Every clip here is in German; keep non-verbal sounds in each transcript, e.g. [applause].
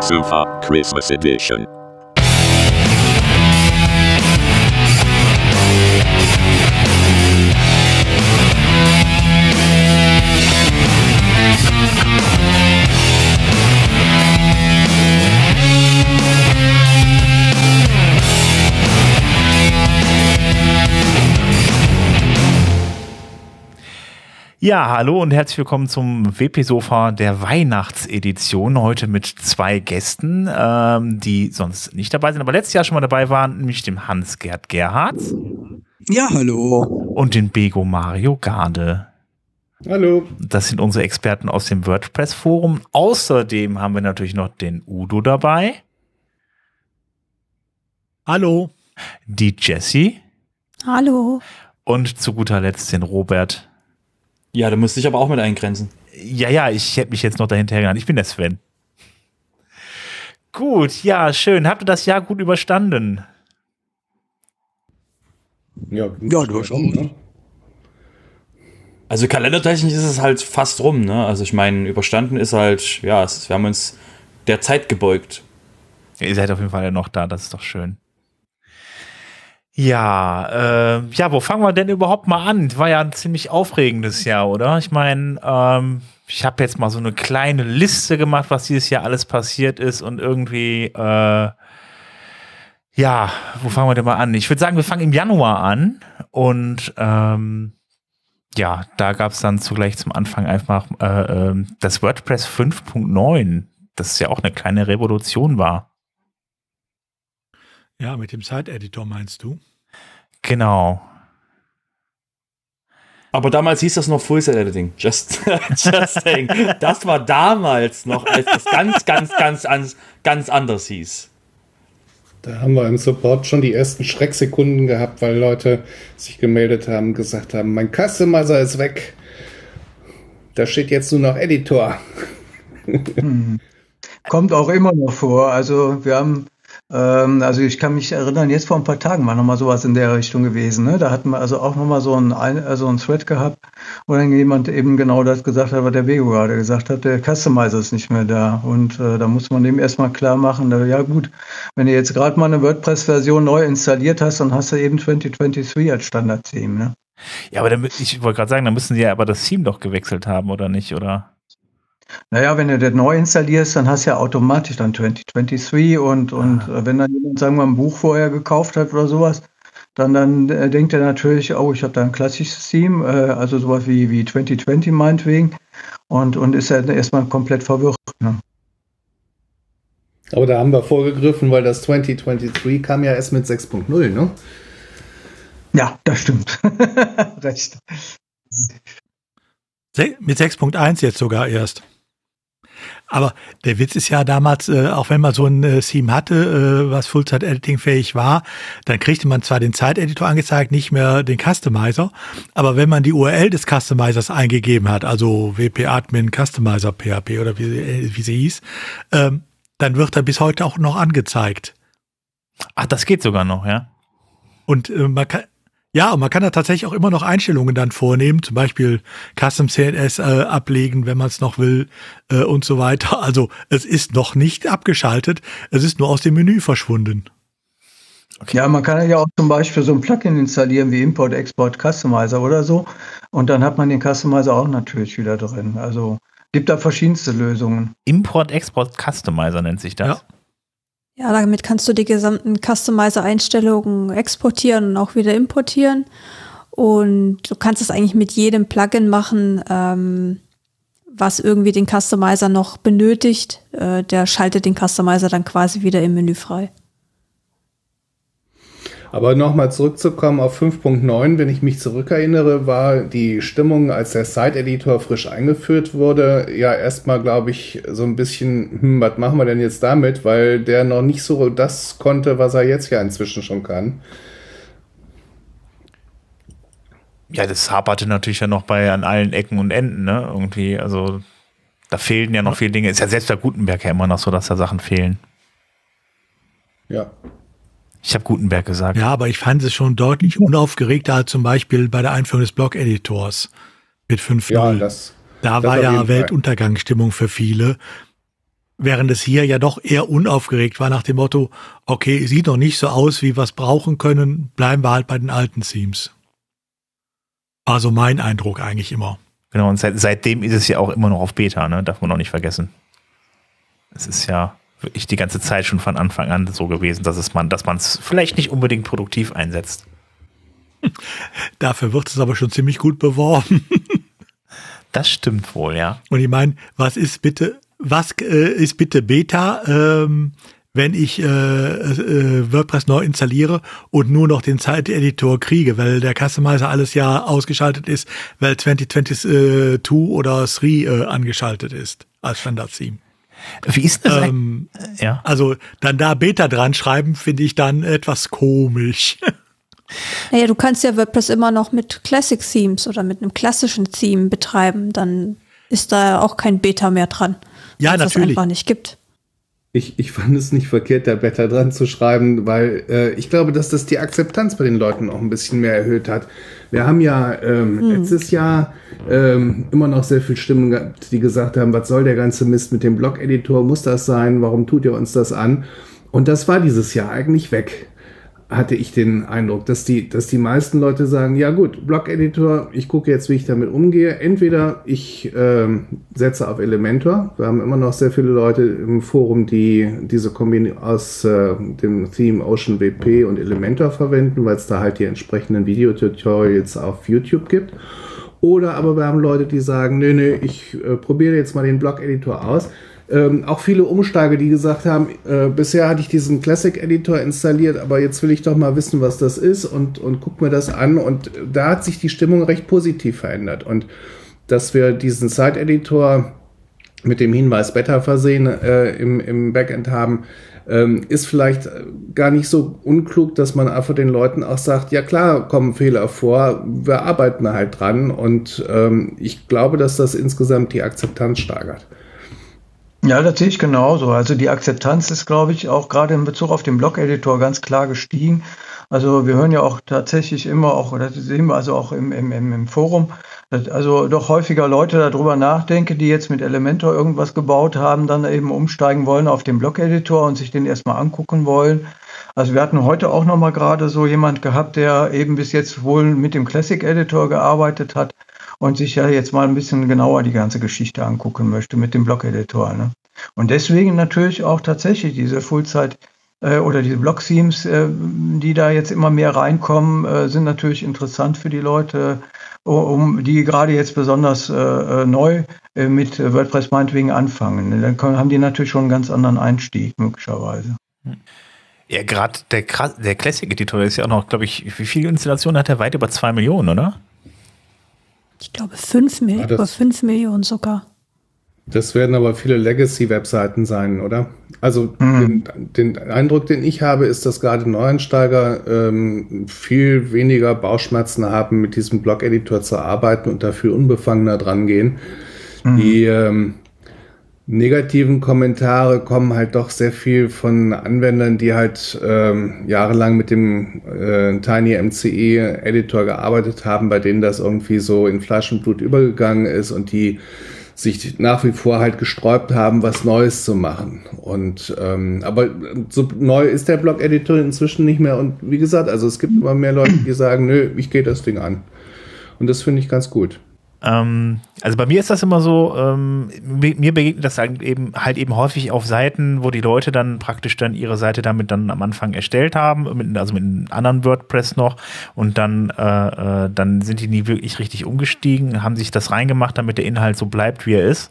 WP Sofa Christmas Edition. Ja, hallo und herzlich willkommen zum WP-Sofa der Weihnachtsedition. Heute mit zwei Gästen, ähm, die sonst nicht dabei sind, aber letztes Jahr schon mal dabei waren, nämlich dem Hans-Gerd Gerhards. Ja, hallo. Und den Bego Mario Garde. Hallo. Das sind unsere Experten aus dem WordPress-Forum. Außerdem haben wir natürlich noch den Udo dabei. Hallo. Die Jessie. Hallo. Und zu guter Letzt den Robert. Ja, da musste ich aber auch mit eingrenzen. Ja, ja, ich hätte mich jetzt noch dahinter genannt. Ich bin der Sven. Gut, ja, schön. Habt ihr das Jahr gut überstanden? Ja, Ja, durchaus. Ne? Also kalendertechnisch ist es halt fast rum, ne? Also ich meine, überstanden ist halt, ja, es, wir haben uns der Zeit gebeugt. Ja, ihr seid auf jeden Fall ja noch da, das ist doch schön. Ja, äh, ja, wo fangen wir denn überhaupt mal an? War ja ein ziemlich aufregendes Jahr, oder? Ich meine, ähm, ich habe jetzt mal so eine kleine Liste gemacht, was dieses Jahr alles passiert ist und irgendwie, äh, ja, wo fangen wir denn mal an? Ich würde sagen, wir fangen im Januar an und ähm, ja, da gab es dann zugleich zum Anfang einfach äh, äh, das WordPress 5.9, das ja auch eine kleine Revolution war. Ja, mit dem Site-Editor meinst du? Genau. Aber damals hieß das noch Full Set Editing. Just, [laughs] just saying. Das war damals noch, als das ganz, ganz, ganz, ganz, ganz anders hieß. Da haben wir im Support schon die ersten Schrecksekunden gehabt, weil Leute sich gemeldet haben und gesagt haben, mein Customizer ist weg. Da steht jetzt nur noch Editor. Kommt auch immer noch vor. Also wir haben, also ich kann mich erinnern, jetzt vor ein paar Tagen war nochmal sowas in der Richtung gewesen. Ne? Da hatten wir also auch nochmal so ein, also ein Thread gehabt, wo dann jemand eben genau das gesagt hat, was der Bego gerade gesagt hat, der Customizer ist nicht mehr da. Und äh, da muss man dem erstmal klar machen, da, ja gut, wenn du jetzt gerade mal eine WordPress-Version neu installiert hast, dann hast du eben 2023 als Standard-Theme. Ne? Ja, aber dann, ich wollte gerade sagen, dann müssen sie ja aber das Theme doch gewechselt haben, oder nicht? Oder? Naja, wenn du das neu installierst, dann hast du ja automatisch dann 2023 und, und äh, wenn dann jemand, sagen wir, ein Buch vorher gekauft hat oder sowas, dann, dann äh, denkt er natürlich, oh, ich habe da ein klassisches Theme, äh, also sowas wie, wie 2020 meinetwegen und, und ist dann erstmal komplett verwirrt. Ne? Aber da haben wir vorgegriffen, weil das 2023 kam ja erst mit 6.0, ne? Ja, das stimmt. [laughs] Recht. Se mit 6.1 jetzt sogar erst. Aber der Witz ist ja damals, äh, auch wenn man so ein äh, Theme hatte, äh, was Full-Zeit-Editing fähig war, dann kriegte man zwar den Zeiteditor angezeigt, nicht mehr den Customizer, aber wenn man die URL des Customizers eingegeben hat, also wp-admin Customizer PHP oder wie, äh, wie sie hieß, ähm, dann wird er bis heute auch noch angezeigt. Ach, das geht sogar noch, ja? Und äh, man kann, ja, und man kann da tatsächlich auch immer noch Einstellungen dann vornehmen, zum Beispiel Custom CNS äh, ablegen, wenn man es noch will äh, und so weiter. [laughs] Also es ist noch nicht abgeschaltet, es ist nur aus dem Menü verschwunden. Okay. Ja, man kann ja auch zum Beispiel so ein Plugin installieren wie Import, Export, Customizer oder so. Und dann hat man den Customizer auch natürlich wieder drin. Also gibt da verschiedenste Lösungen. Import, Export, Customizer nennt sich das. Ja. Ja, damit kannst du die gesamten Customizer-Einstellungen exportieren und auch wieder importieren. Und du kannst es eigentlich mit jedem Plugin machen, ähm, was irgendwie den Customizer noch benötigt. Äh, der schaltet den Customizer dann quasi wieder im Menü frei. Aber nochmal zurückzukommen auf 5.9, wenn ich mich zurückerinnere, war die Stimmung, als der Site-Editor frisch eingeführt wurde, ja erstmal, glaube ich, so ein bisschen, hm, was machen wir denn jetzt damit, weil der noch nicht so das konnte, was er jetzt ja inzwischen schon kann. Ja, das haperte natürlich ja noch bei an allen Ecken und Enden, ne? Irgendwie, also da fehlen ja noch viele Dinge. Ist ja selbst bei Gutenberg ja immer noch so, dass da Sachen fehlen. Ja. Ich habe Gutenberg gesagt. Ja, aber ich fand es schon deutlich unaufgeregter als zum Beispiel bei der Einführung des Blog-Editors mit 5.0. Ja, das, da das war ja. Weltuntergangsstimmung für viele. Während es hier ja doch eher unaufgeregt war nach dem Motto, okay, sieht noch nicht so aus, wie wir es brauchen können, bleiben wir halt bei den alten Themes. Also mein Eindruck eigentlich immer. Genau, und seit, seitdem ist es ja auch immer noch auf Beta, ne? Darf man auch nicht vergessen. Es ist ja wirklich die ganze Zeit schon von Anfang an so gewesen, dass es man, dass man es vielleicht nicht unbedingt produktiv einsetzt. [laughs] Dafür wird es aber schon ziemlich gut beworben. [laughs] Das stimmt wohl, ja. Und ich meine, was ist bitte, was äh, ist bitte Beta, ähm, wenn ich äh, äh, WordPress neu installiere und nur noch den Zeiteditor kriege, weil der Customizer alles ja ausgeschaltet ist, weil 2022 oder 3 äh, angeschaltet ist als Standard-Theme. Wie ist das? Ähm, ja. Also dann da Beta dran schreiben, finde ich dann etwas komisch. [laughs] Naja, du kannst ja WordPress immer noch mit Classic Themes oder mit einem klassischen Theme betreiben. Dann ist da auch kein Beta mehr dran. Ja, weil es das natürlich. einfach nicht gibt. Ich, ich fand es nicht verkehrt, da Beta dran zu schreiben, weil äh, ich glaube, dass das die Akzeptanz bei den Leuten auch ein bisschen mehr erhöht hat. Wir haben ja ähm, letztes Jahr ähm, immer noch sehr viel Stimmen gehabt, die gesagt haben, was soll der ganze Mist mit dem Blog-Editor? Muss das sein? Warum tut ihr uns das an? Und das war dieses Jahr eigentlich weg hatte ich den Eindruck, dass die, dass die meisten Leute sagen, ja gut, Blog-Editor, ich gucke jetzt, wie ich damit umgehe. Entweder ich ähm, setze auf Elementor. Wir haben immer noch sehr viele Leute im Forum, die diese Kombi aus äh, dem Theme Ocean WP und Elementor verwenden, weil es da halt die entsprechenden Videotutorials auf YouTube gibt. Oder aber wir haben Leute, die sagen, nee, nee, ich äh, probiere jetzt mal den Blog-Editor aus. Ähm, auch viele Umsteiger, die gesagt haben, äh, bisher hatte ich diesen Classic Editor installiert, aber jetzt will ich doch mal wissen, was das ist und, und guck mir das an. Und da hat sich die Stimmung recht positiv verändert. Und dass wir diesen Site Editor mit dem Hinweis Beta versehen äh, im, im Backend haben, ähm, ist vielleicht gar nicht so unklug, dass man einfach den Leuten auch sagt, ja klar, kommen Fehler vor, wir arbeiten halt dran und ähm, ich glaube, dass das insgesamt die Akzeptanz steigert. Ja, das sehe ich genauso. Also die Akzeptanz ist, glaube ich, auch gerade in Bezug auf den Blog-Editor ganz klar gestiegen. Also wir hören ja auch tatsächlich immer, auch das sehen wir also auch im, im, im Forum, dass also doch häufiger Leute darüber nachdenken, die jetzt mit Elementor irgendwas gebaut haben, dann eben umsteigen wollen auf den Blog-Editor und sich den erstmal angucken wollen. Also wir hatten heute auch nochmal gerade so jemand gehabt, der eben bis jetzt wohl mit dem Classic Editor gearbeitet hat und sich ja jetzt mal ein bisschen genauer die ganze Geschichte angucken möchte mit dem Blog-Editor. Ne? Und deswegen natürlich auch tatsächlich diese Fullzeit äh, oder diese Blog-Themes, äh, die da jetzt immer mehr reinkommen, äh, sind natürlich interessant für die Leute, um die gerade jetzt besonders neu mit WordPress meinetwegen anfangen. Dann können, haben die natürlich schon einen ganz anderen Einstieg möglicherweise. Ja, gerade der, der Classic-Editor ist ja auch noch, glaube ich, wie viele Installationen hat er? Weit über zwei Millionen, oder? Ich glaube, fünf Mil das- über fünf Millionen sogar. Das werden aber viele Legacy-Webseiten sein, oder? Also Mhm. den, den Eindruck, den ich habe, ist, dass gerade Neueinsteiger ähm, viel weniger Bauchschmerzen haben, mit diesem Blog-Editor zu arbeiten und da viel unbefangener dran gehen. Die ähm, negativen Kommentare kommen halt doch sehr viel von Anwendern, die halt ähm, jahrelang mit dem äh, Tiny MCE Editor gearbeitet haben, bei denen das irgendwie so in Fleisch und Blut übergegangen ist und die sich nach wie vor halt gesträubt haben, was Neues zu machen. Und ähm, aber so neu ist der Blog-Editor inzwischen nicht mehr. Und wie gesagt, also es gibt immer mehr Leute, die sagen, nö, ich gehe das Ding an. Und das finde ich ganz gut. Ähm, also bei mir ist das immer so, ähm, mir begegnet das halt eben, halt eben häufig auf Seiten, wo die Leute dann praktisch dann ihre Seite damit dann am Anfang erstellt haben, mit, also mit einem anderen WordPress noch. Und dann, äh, äh, dann sind die nie wirklich richtig umgestiegen, haben sich das reingemacht, damit der Inhalt so bleibt, wie er ist.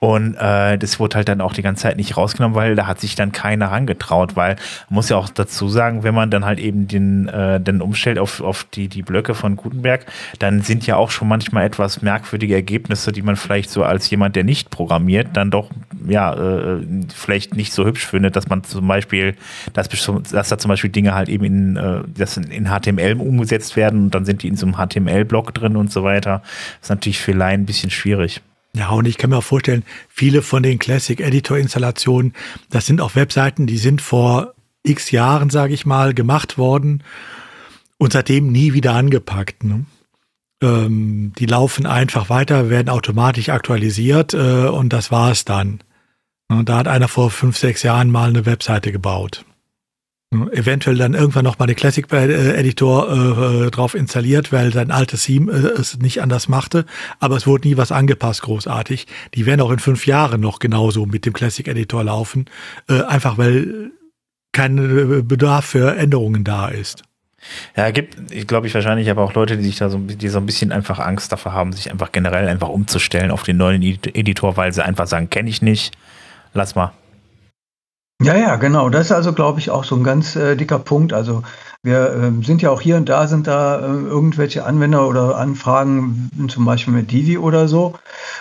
Und äh, das wurde halt dann auch die ganze Zeit nicht rausgenommen, weil da hat sich dann keiner rangetraut, weil man muss ja auch dazu sagen, wenn man dann halt eben den, äh, dann umstellt auf, auf die, die Blöcke von Gutenberg, dann sind ja auch schon manchmal etwas merkwürdige Ergebnisse, die man vielleicht so als jemand, der nicht programmiert, dann doch ja äh, vielleicht nicht so hübsch findet, dass man zum Beispiel, dass, dass da zum Beispiel Dinge halt eben in, äh, das in HTML umgesetzt werden und dann sind die in so einem HTML-Block drin und so weiter. Das ist natürlich für Laien ein bisschen schwierig. Ja, und ich kann mir auch vorstellen, viele von den Classic Editor Installationen, das sind auch Webseiten, die sind vor x Jahren, sage ich mal, gemacht worden und seitdem nie wieder angepackt. Ne? Ähm, die laufen einfach weiter, werden automatisch aktualisiert äh, und das war's dann. Und da hat einer vor fünf, sechs Jahren mal eine Webseite gebaut. Eventuell dann irgendwann noch mal den Classic Editor äh, äh, drauf installiert, weil sein altes Theme äh, es nicht anders machte. Aber es wurde nie was angepasst, großartig. Die werden auch in fünf Jahren noch genauso mit dem Classic Editor laufen. Äh, einfach weil kein äh, Bedarf für Änderungen da ist. Ja, gibt, ich glaube ich wahrscheinlich aber auch Leute, die sich da so, die so ein bisschen einfach Angst davor haben, sich einfach generell einfach umzustellen auf den neuen Editor, weil sie einfach sagen, kenne ich nicht, lass mal. Ja, ja, genau. Das ist also, glaube ich, auch so ein ganz äh, dicker Punkt. Also wir äh, sind ja auch hier und da sind da äh, irgendwelche Anwender oder Anfragen, zum Beispiel mit Divi oder so.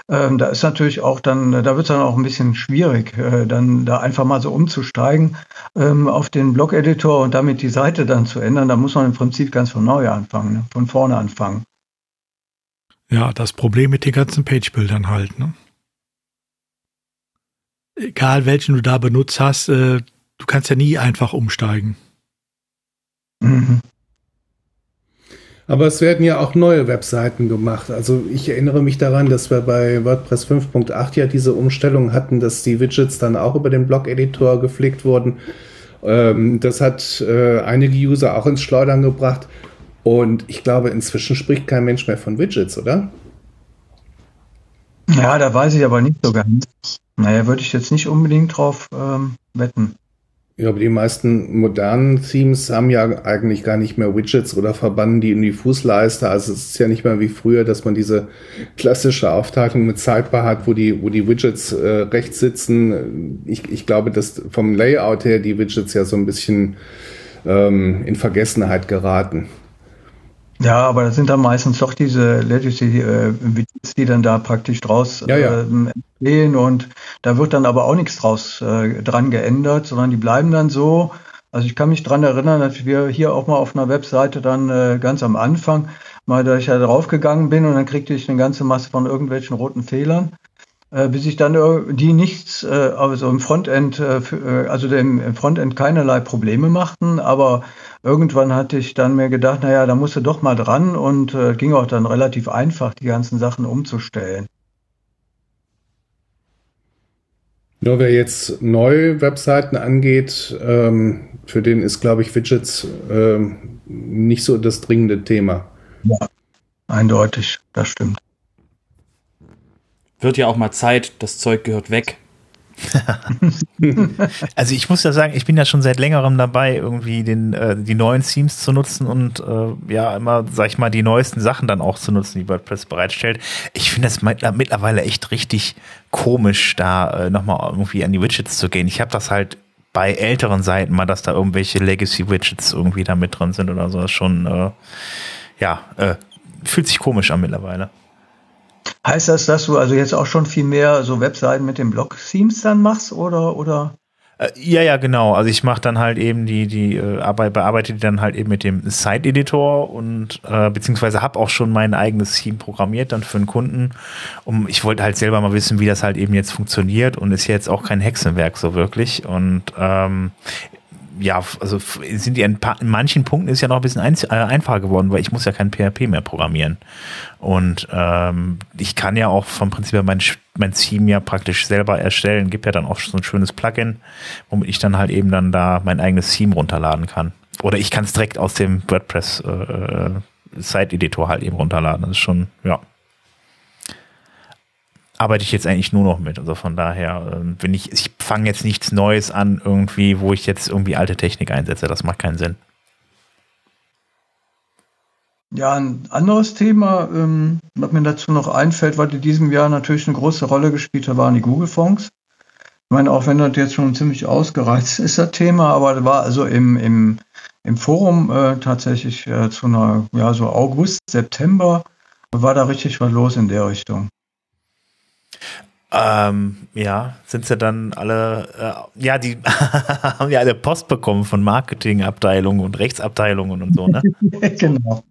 Ähm, da ist natürlich auch dann, da wird es dann auch ein bisschen schwierig, äh, dann da einfach mal so umzusteigen ähm, auf den Blog-Editor und damit die Seite dann zu ändern. Da muss man im Prinzip ganz von neu anfangen, ne? von vorne anfangen. Ja, das Problem mit den ganzen Page-Bildern halt, ne? Egal welchen du da benutzt hast, äh, du kannst ja nie einfach umsteigen. Mhm. Aber es werden ja auch neue Webseiten gemacht. Also ich erinnere mich daran, dass wir bei WordPress 5.8 ja diese Umstellung hatten, dass die Widgets dann auch über den Blog-Editor geflickt wurden. Ähm, das hat äh, einige User auch ins Schleudern gebracht. Und ich glaube, inzwischen spricht kein Mensch mehr von Widgets, oder? Ja, da weiß ich aber nicht so ganz. Naja, würde ich jetzt nicht unbedingt drauf ähm, wetten. Ja, aber die meisten modernen Themes haben ja eigentlich gar nicht mehr Widgets oder verbannen die in die Fußleiste. Also es ist ja nicht mehr wie früher, dass man diese klassische Aufteilung mit Sidebar hat, wo die, wo die Widgets äh, rechts sitzen. Ich, ich glaube, dass vom Layout her die Widgets ja so ein bisschen ähm, in Vergessenheit geraten. Ja, aber das sind dann meistens doch diese Legacy äh, die dann da praktisch draus ja, ja. Äh, entstehen und da wird dann aber auch nichts draus äh, dran geändert, sondern die bleiben dann so. Also ich kann mich dran erinnern, dass wir hier auch mal auf einer Webseite dann äh, ganz am Anfang mal, da ich da draufgegangen bin und dann kriegte ich eine ganze Masse von irgendwelchen roten Fehlern bis ich dann die nichts, äh, also im Frontend, äh, äh, also dem, im Frontend keinerlei Probleme machten, aber irgendwann hatte ich dann mir gedacht, naja, da musst du doch mal dran und äh, ging auch dann relativ einfach, die ganzen Sachen umzustellen. Nur wer jetzt neue Webseiten angeht, ähm, für den ist, glaube ich, Widgets ähm, nicht so das dringende Thema. Ja, eindeutig, das stimmt. Wird ja auch mal Zeit, das Zeug gehört weg. [laughs] also ich muss ja sagen, ich bin ja schon seit längerem dabei, irgendwie den, äh, die neuen Themes zu nutzen und äh, ja, immer, sag ich mal, die neuesten Sachen dann auch zu nutzen, die WordPress bereitstellt. Ich finde es mittlerweile echt richtig komisch, da äh, nochmal irgendwie an die Widgets zu gehen. Ich habe das halt bei älteren Seiten mal, dass da irgendwelche Legacy-Widgets irgendwie da mit drin sind oder so. Das schon, äh, ja, äh, fühlt sich komisch an mittlerweile. Heißt das, dass du also jetzt auch schon viel mehr so Webseiten mit dem Blog-Themes dann machst oder, oder? Äh, ja, ja, genau. Also ich mache dann halt eben die, die äh, Arbeit, bearbeite die dann halt eben mit dem Site-Editor und äh, beziehungsweise habe auch schon mein eigenes Theme programmiert dann für einen Kunden. Um, ich wollte halt selber mal wissen, wie das halt eben jetzt funktioniert und ist jetzt auch kein Hexenwerk so wirklich. Und ähm, ja, also sind die in, in, manchen Punkten ist ja noch ein bisschen ein, äh, einfacher geworden, weil ich muss ja kein PHP mehr programmieren. Und ähm, ich kann ja auch vom Prinzip her mein, mein Theme ja praktisch selber erstellen. Gibt ja dann auch so ein schönes Plugin, womit ich dann halt eben dann da mein eigenes Theme runterladen kann. Oder ich kann es direkt aus dem WordPress äh, äh, Site-Editor halt eben runterladen. Das ist schon, ja arbeite ich jetzt eigentlich nur noch mit. Also von daher, ähm, ich, ich fange jetzt nichts Neues an, irgendwie, wo ich jetzt irgendwie alte Technik einsetze. Das macht keinen Sinn. Ja, ein anderes Thema, ähm, was mir dazu noch einfällt, was in diesem Jahr natürlich eine große Rolle gespielt hat, waren die Google-Fonds. Ich meine, auch wenn das jetzt schon ziemlich ausgereizt [laughs] ist, das Thema, aber das war also im, im, im Forum äh, tatsächlich äh, zu einer, ja, so August, September, war da richtig was los in der Richtung. Ähm, ja, sind sie dann alle, äh, ja, die [laughs] haben ja alle Post bekommen von Marketingabteilungen und Rechtsabteilungen und so, ne? [laughs] genau.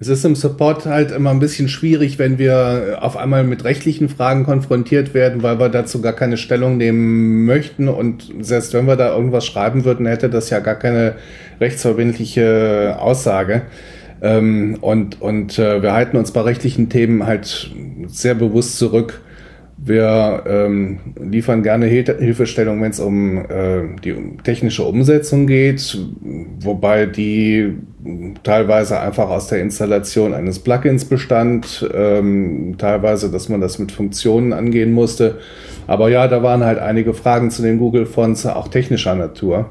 Es ist im Support halt immer ein bisschen schwierig, wenn wir auf einmal mit rechtlichen Fragen konfrontiert werden, weil wir dazu gar keine Stellung nehmen möchten. Und selbst wenn wir da irgendwas schreiben würden, hätte das ja gar keine rechtsverbindliche Aussage. Ähm, und und äh, wir halten uns bei rechtlichen Themen halt sehr bewusst zurück. Wir ähm, liefern gerne Hilfestellung, wenn es um äh, die technische Umsetzung geht, wobei die teilweise einfach aus der Installation eines Plugins bestand, ähm, teilweise, dass man das mit Funktionen angehen musste. Aber ja, da waren halt einige Fragen zu den Google Fonts auch technischer Natur.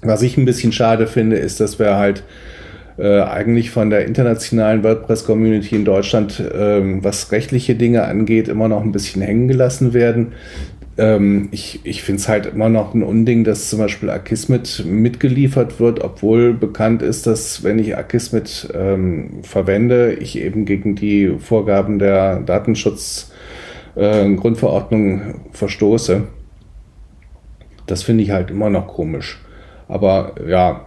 Was ich ein bisschen schade finde, ist, dass wir halt äh, eigentlich von der internationalen WordPress-Community in Deutschland, ähm, was rechtliche Dinge angeht, immer noch ein bisschen hängen gelassen werden. Ähm, ich ich finde es halt immer noch ein Unding, dass zum Beispiel Akismet mitgeliefert wird, obwohl bekannt ist, dass wenn ich Akismet ähm, verwende, ich eben gegen die Vorgaben der Datenschutz-Grundverordnung äh, verstoße. Das finde ich halt immer noch komisch. Aber ja,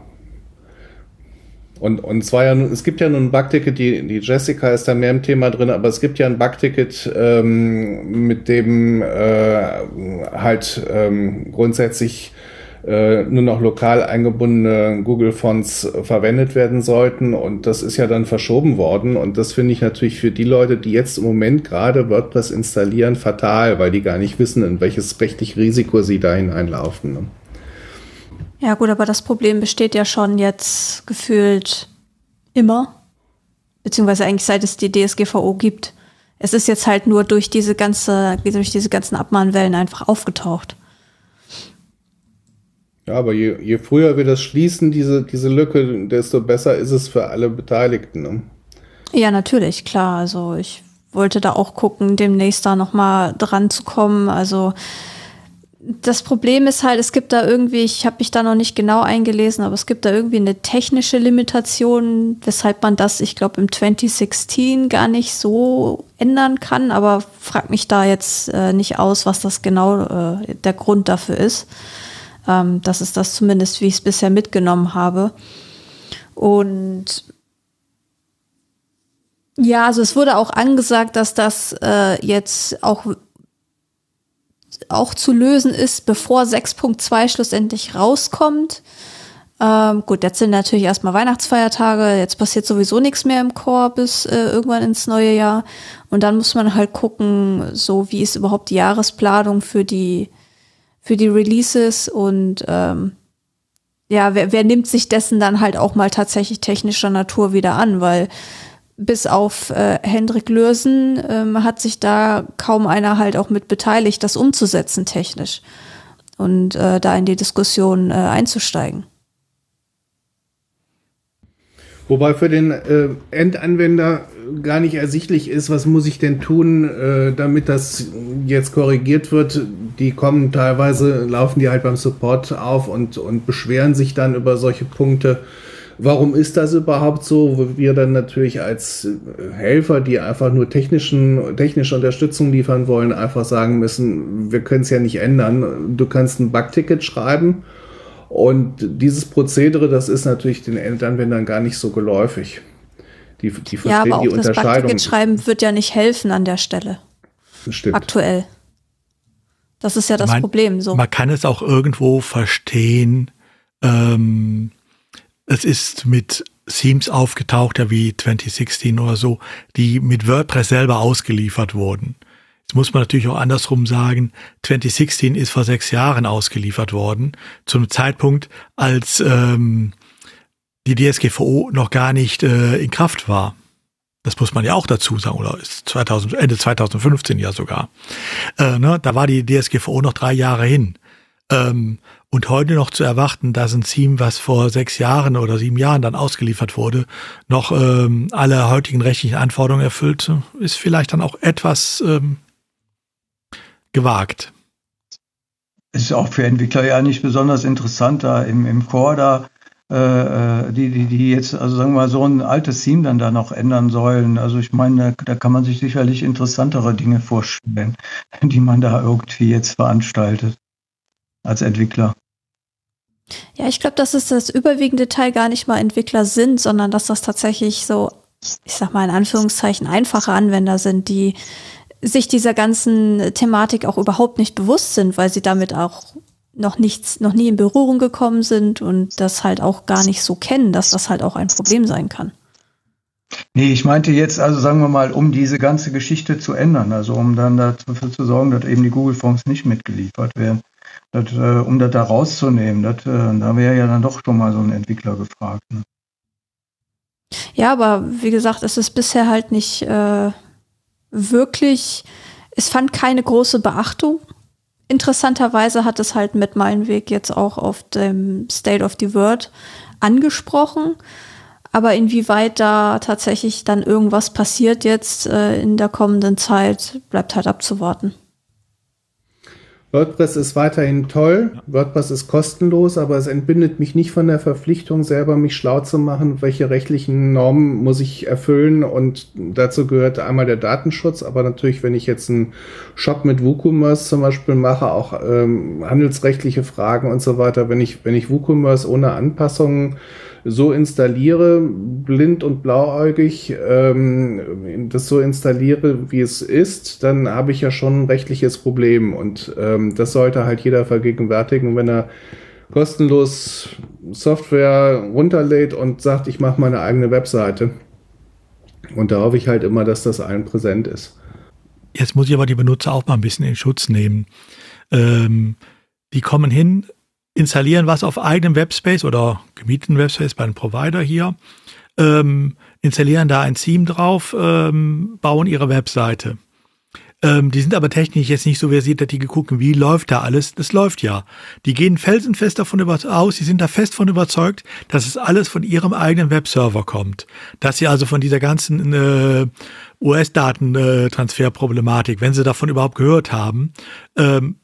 und, und zwar ja, es gibt ja nun ein Bugticket, die, die Jessica ist da mehr im Thema drin, aber es gibt ja ein Bugticket, ähm, mit dem äh, halt ähm, grundsätzlich äh, nur noch lokal eingebundene Google-Fonts verwendet werden sollten. Und das ist ja dann verschoben worden. Und das finde ich natürlich für die Leute, die jetzt im Moment gerade WordPress installieren, fatal, weil die gar nicht wissen, in welches rechtliche Risiko sie da hineinlaufen. Ne? Ja gut, aber das Problem besteht ja schon jetzt gefühlt immer, beziehungsweise eigentlich seit es die DSGVO gibt. Es ist jetzt halt nur durch diese ganze, durch diese ganzen Abmahnwellen einfach aufgetaucht. Ja, aber je, je früher wir das schließen, diese, diese Lücke, desto besser ist es für alle Beteiligten. Ne? Ja, natürlich, klar. Also ich wollte da auch gucken, demnächst da nochmal dran zu kommen. Also das Problem ist halt, es gibt da irgendwie, ich habe mich da noch nicht genau eingelesen, aber es gibt da irgendwie eine technische Limitation, weshalb man das, ich glaube, im 2016 gar nicht so ändern kann, aber frag mich da jetzt äh, nicht aus, was das genau äh, der Grund dafür ist. Ähm, das ist das zumindest, wie ich es bisher mitgenommen habe. Und ja, also es wurde auch angesagt, dass das äh, jetzt auch auch zu lösen ist, bevor 6.2 schlussendlich rauskommt. Ähm, gut, jetzt sind natürlich erstmal Weihnachtsfeiertage, jetzt passiert sowieso nichts mehr im Chor bis äh, irgendwann ins neue Jahr. Und dann muss man halt gucken, so wie ist überhaupt die Jahresplanung für die, für die Releases und ähm, ja, wer, wer nimmt sich dessen dann halt auch mal tatsächlich technischer Natur wieder an, weil bis auf äh, Hendrik Lürsen ähm, hat sich da kaum einer halt auch mit beteiligt, das umzusetzen technisch und äh, da in die Diskussion äh, einzusteigen. Wobei für den äh, Endanwender gar nicht ersichtlich ist, was muss ich denn tun, äh, damit das jetzt korrigiert wird. Die kommen teilweise, laufen die halt beim Support auf und, und beschweren sich dann über solche Punkte. Warum ist das überhaupt so? Wo wir dann natürlich als äh, Helfer, die einfach nur technischen, technische Unterstützung liefern wollen, einfach sagen müssen, wir können es ja nicht ändern. Du kannst ein Bugticket schreiben und dieses Prozedere, das ist natürlich den Endanwendern gar nicht so geläufig. Die, die verstehen ja, aber auch die das Bugticket schreiben wird ja nicht helfen an der Stelle. Stimmt. Aktuell. Das ist ja das man, Problem. So. Man kann es auch irgendwo verstehen, ähm, es ist mit Themes aufgetaucht, ja wie 2016 oder so, die mit WordPress selber ausgeliefert wurden. Jetzt muss man natürlich auch andersrum sagen, 2016 ist vor sechs Jahren ausgeliefert worden, zum Zeitpunkt, als ähm, die DSGVO noch gar nicht äh, in Kraft war. Das muss man ja auch dazu sagen, oder ist 2000, Ende 2015 ja sogar. Äh, ne, da war die DSGVO noch drei Jahre hin. Ähm, und heute noch zu erwarten, dass ein Team, was vor sechs Jahren oder sieben Jahren dann ausgeliefert wurde, noch ähm, alle heutigen rechtlichen Anforderungen erfüllt, ist vielleicht dann auch etwas ähm, gewagt. Ist auch für Entwickler ja nicht besonders interessant, da im, im Core da äh, äh, die, die, die jetzt, also sagen wir mal, so ein altes Theme dann da noch ändern sollen. Also ich meine, da, da kann man sich sicherlich interessantere Dinge vorstellen, die man da irgendwie jetzt veranstaltet als Entwickler. Ja, ich glaube, dass es das überwiegende Teil gar nicht mal Entwickler sind, sondern dass das tatsächlich so, ich sag mal in Anführungszeichen, einfache Anwender sind, die sich dieser ganzen Thematik auch überhaupt nicht bewusst sind, weil sie damit auch noch nichts, noch nie in Berührung gekommen sind und das halt auch gar nicht so kennen, dass das halt auch ein Problem sein kann. Nee, ich meinte jetzt, also sagen wir mal, um diese ganze Geschichte zu ändern, also um dann dafür zu sorgen, dass eben die Google-Fonds nicht mitgeliefert werden, das, äh, um das da rauszunehmen, das, äh, da wäre ja dann doch schon mal so ein Entwickler gefragt. Ne? Ja, aber wie gesagt, es ist bisher halt nicht äh, wirklich, es fand keine große Beachtung. Interessanterweise hat es halt mit Meilenweg jetzt auch auf dem State of the World angesprochen. Aber inwieweit da tatsächlich dann irgendwas passiert jetzt äh, in der kommenden Zeit, bleibt halt abzuwarten. WordPress ist weiterhin toll. WordPress ist kostenlos, aber es entbindet mich nicht von der Verpflichtung, selber mich schlau zu machen, welche rechtlichen Normen muss ich erfüllen. Und dazu gehört einmal der Datenschutz, aber natürlich, wenn ich jetzt einen Shop mit WooCommerce zum Beispiel mache, auch ähm, handelsrechtliche Fragen und so weiter. Wenn ich, wenn ich WooCommerce ohne Anpassungen so installiere, blind und blauäugig, ähm, das so installiere, wie es ist, dann habe ich ja schon ein rechtliches Problem. Und ähm, das sollte halt jeder vergegenwärtigen, wenn er kostenlos Software runterlädt und sagt, ich mache meine eigene Webseite. Und da hoffe ich halt immer, dass das allen präsent ist. Jetzt muss ich aber die Benutzer auch mal ein bisschen in Schutz nehmen. Ähm, die kommen hin, installieren was auf eigenem Webspace oder gemieteten Webspace bei einem Provider hier, ähm, installieren da ein Theme drauf, ähm, bauen ihre Webseite. Ähm, die sind aber technisch jetzt nicht so versiert, dass die gucken, wie läuft da alles. Das läuft ja. Die gehen felsenfest davon aus, sie sind da fest von überzeugt, dass es alles von ihrem eigenen Webserver kommt. Dass sie also von dieser ganzen äh, US-Datentransferproblematik, wenn sie davon überhaupt gehört haben, ähm,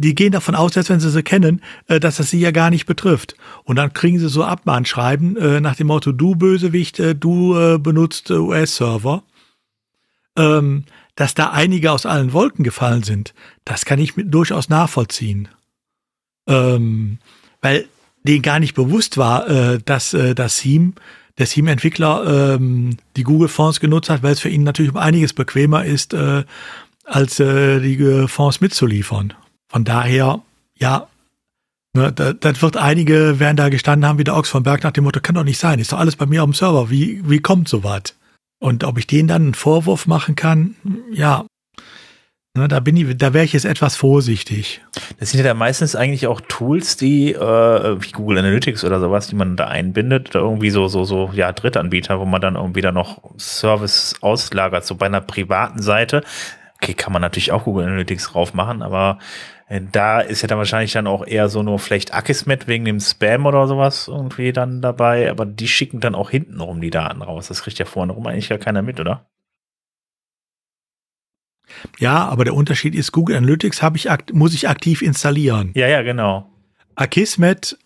die gehen davon aus, dass wenn sie sie kennen, äh, dass das sie ja gar nicht betrifft. Und dann kriegen sie so Abmahnschreiben äh, nach dem Motto, du Bösewicht, äh, du benutzt US-Server. Ähm, dass da einige aus allen Wolken gefallen sind, das kann ich durchaus nachvollziehen. Ähm, weil denen gar nicht bewusst war, dass das Theme, der Theme-Entwickler ähm, die Google-Fonds genutzt hat, weil es für ihn natürlich um einiges bequemer ist, als die Fonds mitzuliefern. Von daher, ja, ne, da, das wird einige werden da gestanden haben wie der Ochs von Berg nach dem Motto, kann doch nicht sein, ist doch alles bei mir auf dem Server, wie, wie kommt so was? Und ob ich denen dann einen Vorwurf machen kann, ja, Ne, da bin ich, da wäre ich jetzt etwas vorsichtig. Das sind ja dann meistens eigentlich auch Tools, die äh, wie Google Analytics oder sowas, die man da einbindet, oder irgendwie so so so ja Drittanbieter, wo man dann irgendwie da noch Service auslagert, so bei einer privaten Seite. Okay, kann man natürlich auch Google Analytics drauf machen, aber da ist ja dann wahrscheinlich dann auch eher so nur vielleicht Akismet wegen dem Spam oder sowas irgendwie dann dabei, aber die schicken dann auch hintenrum die Daten raus. Das kriegt ja vorne rum eigentlich gar keiner mit, oder? Ja, aber der Unterschied ist, Google Analytics ich muss ich aktiv installieren. Ja, ja, genau. Akismet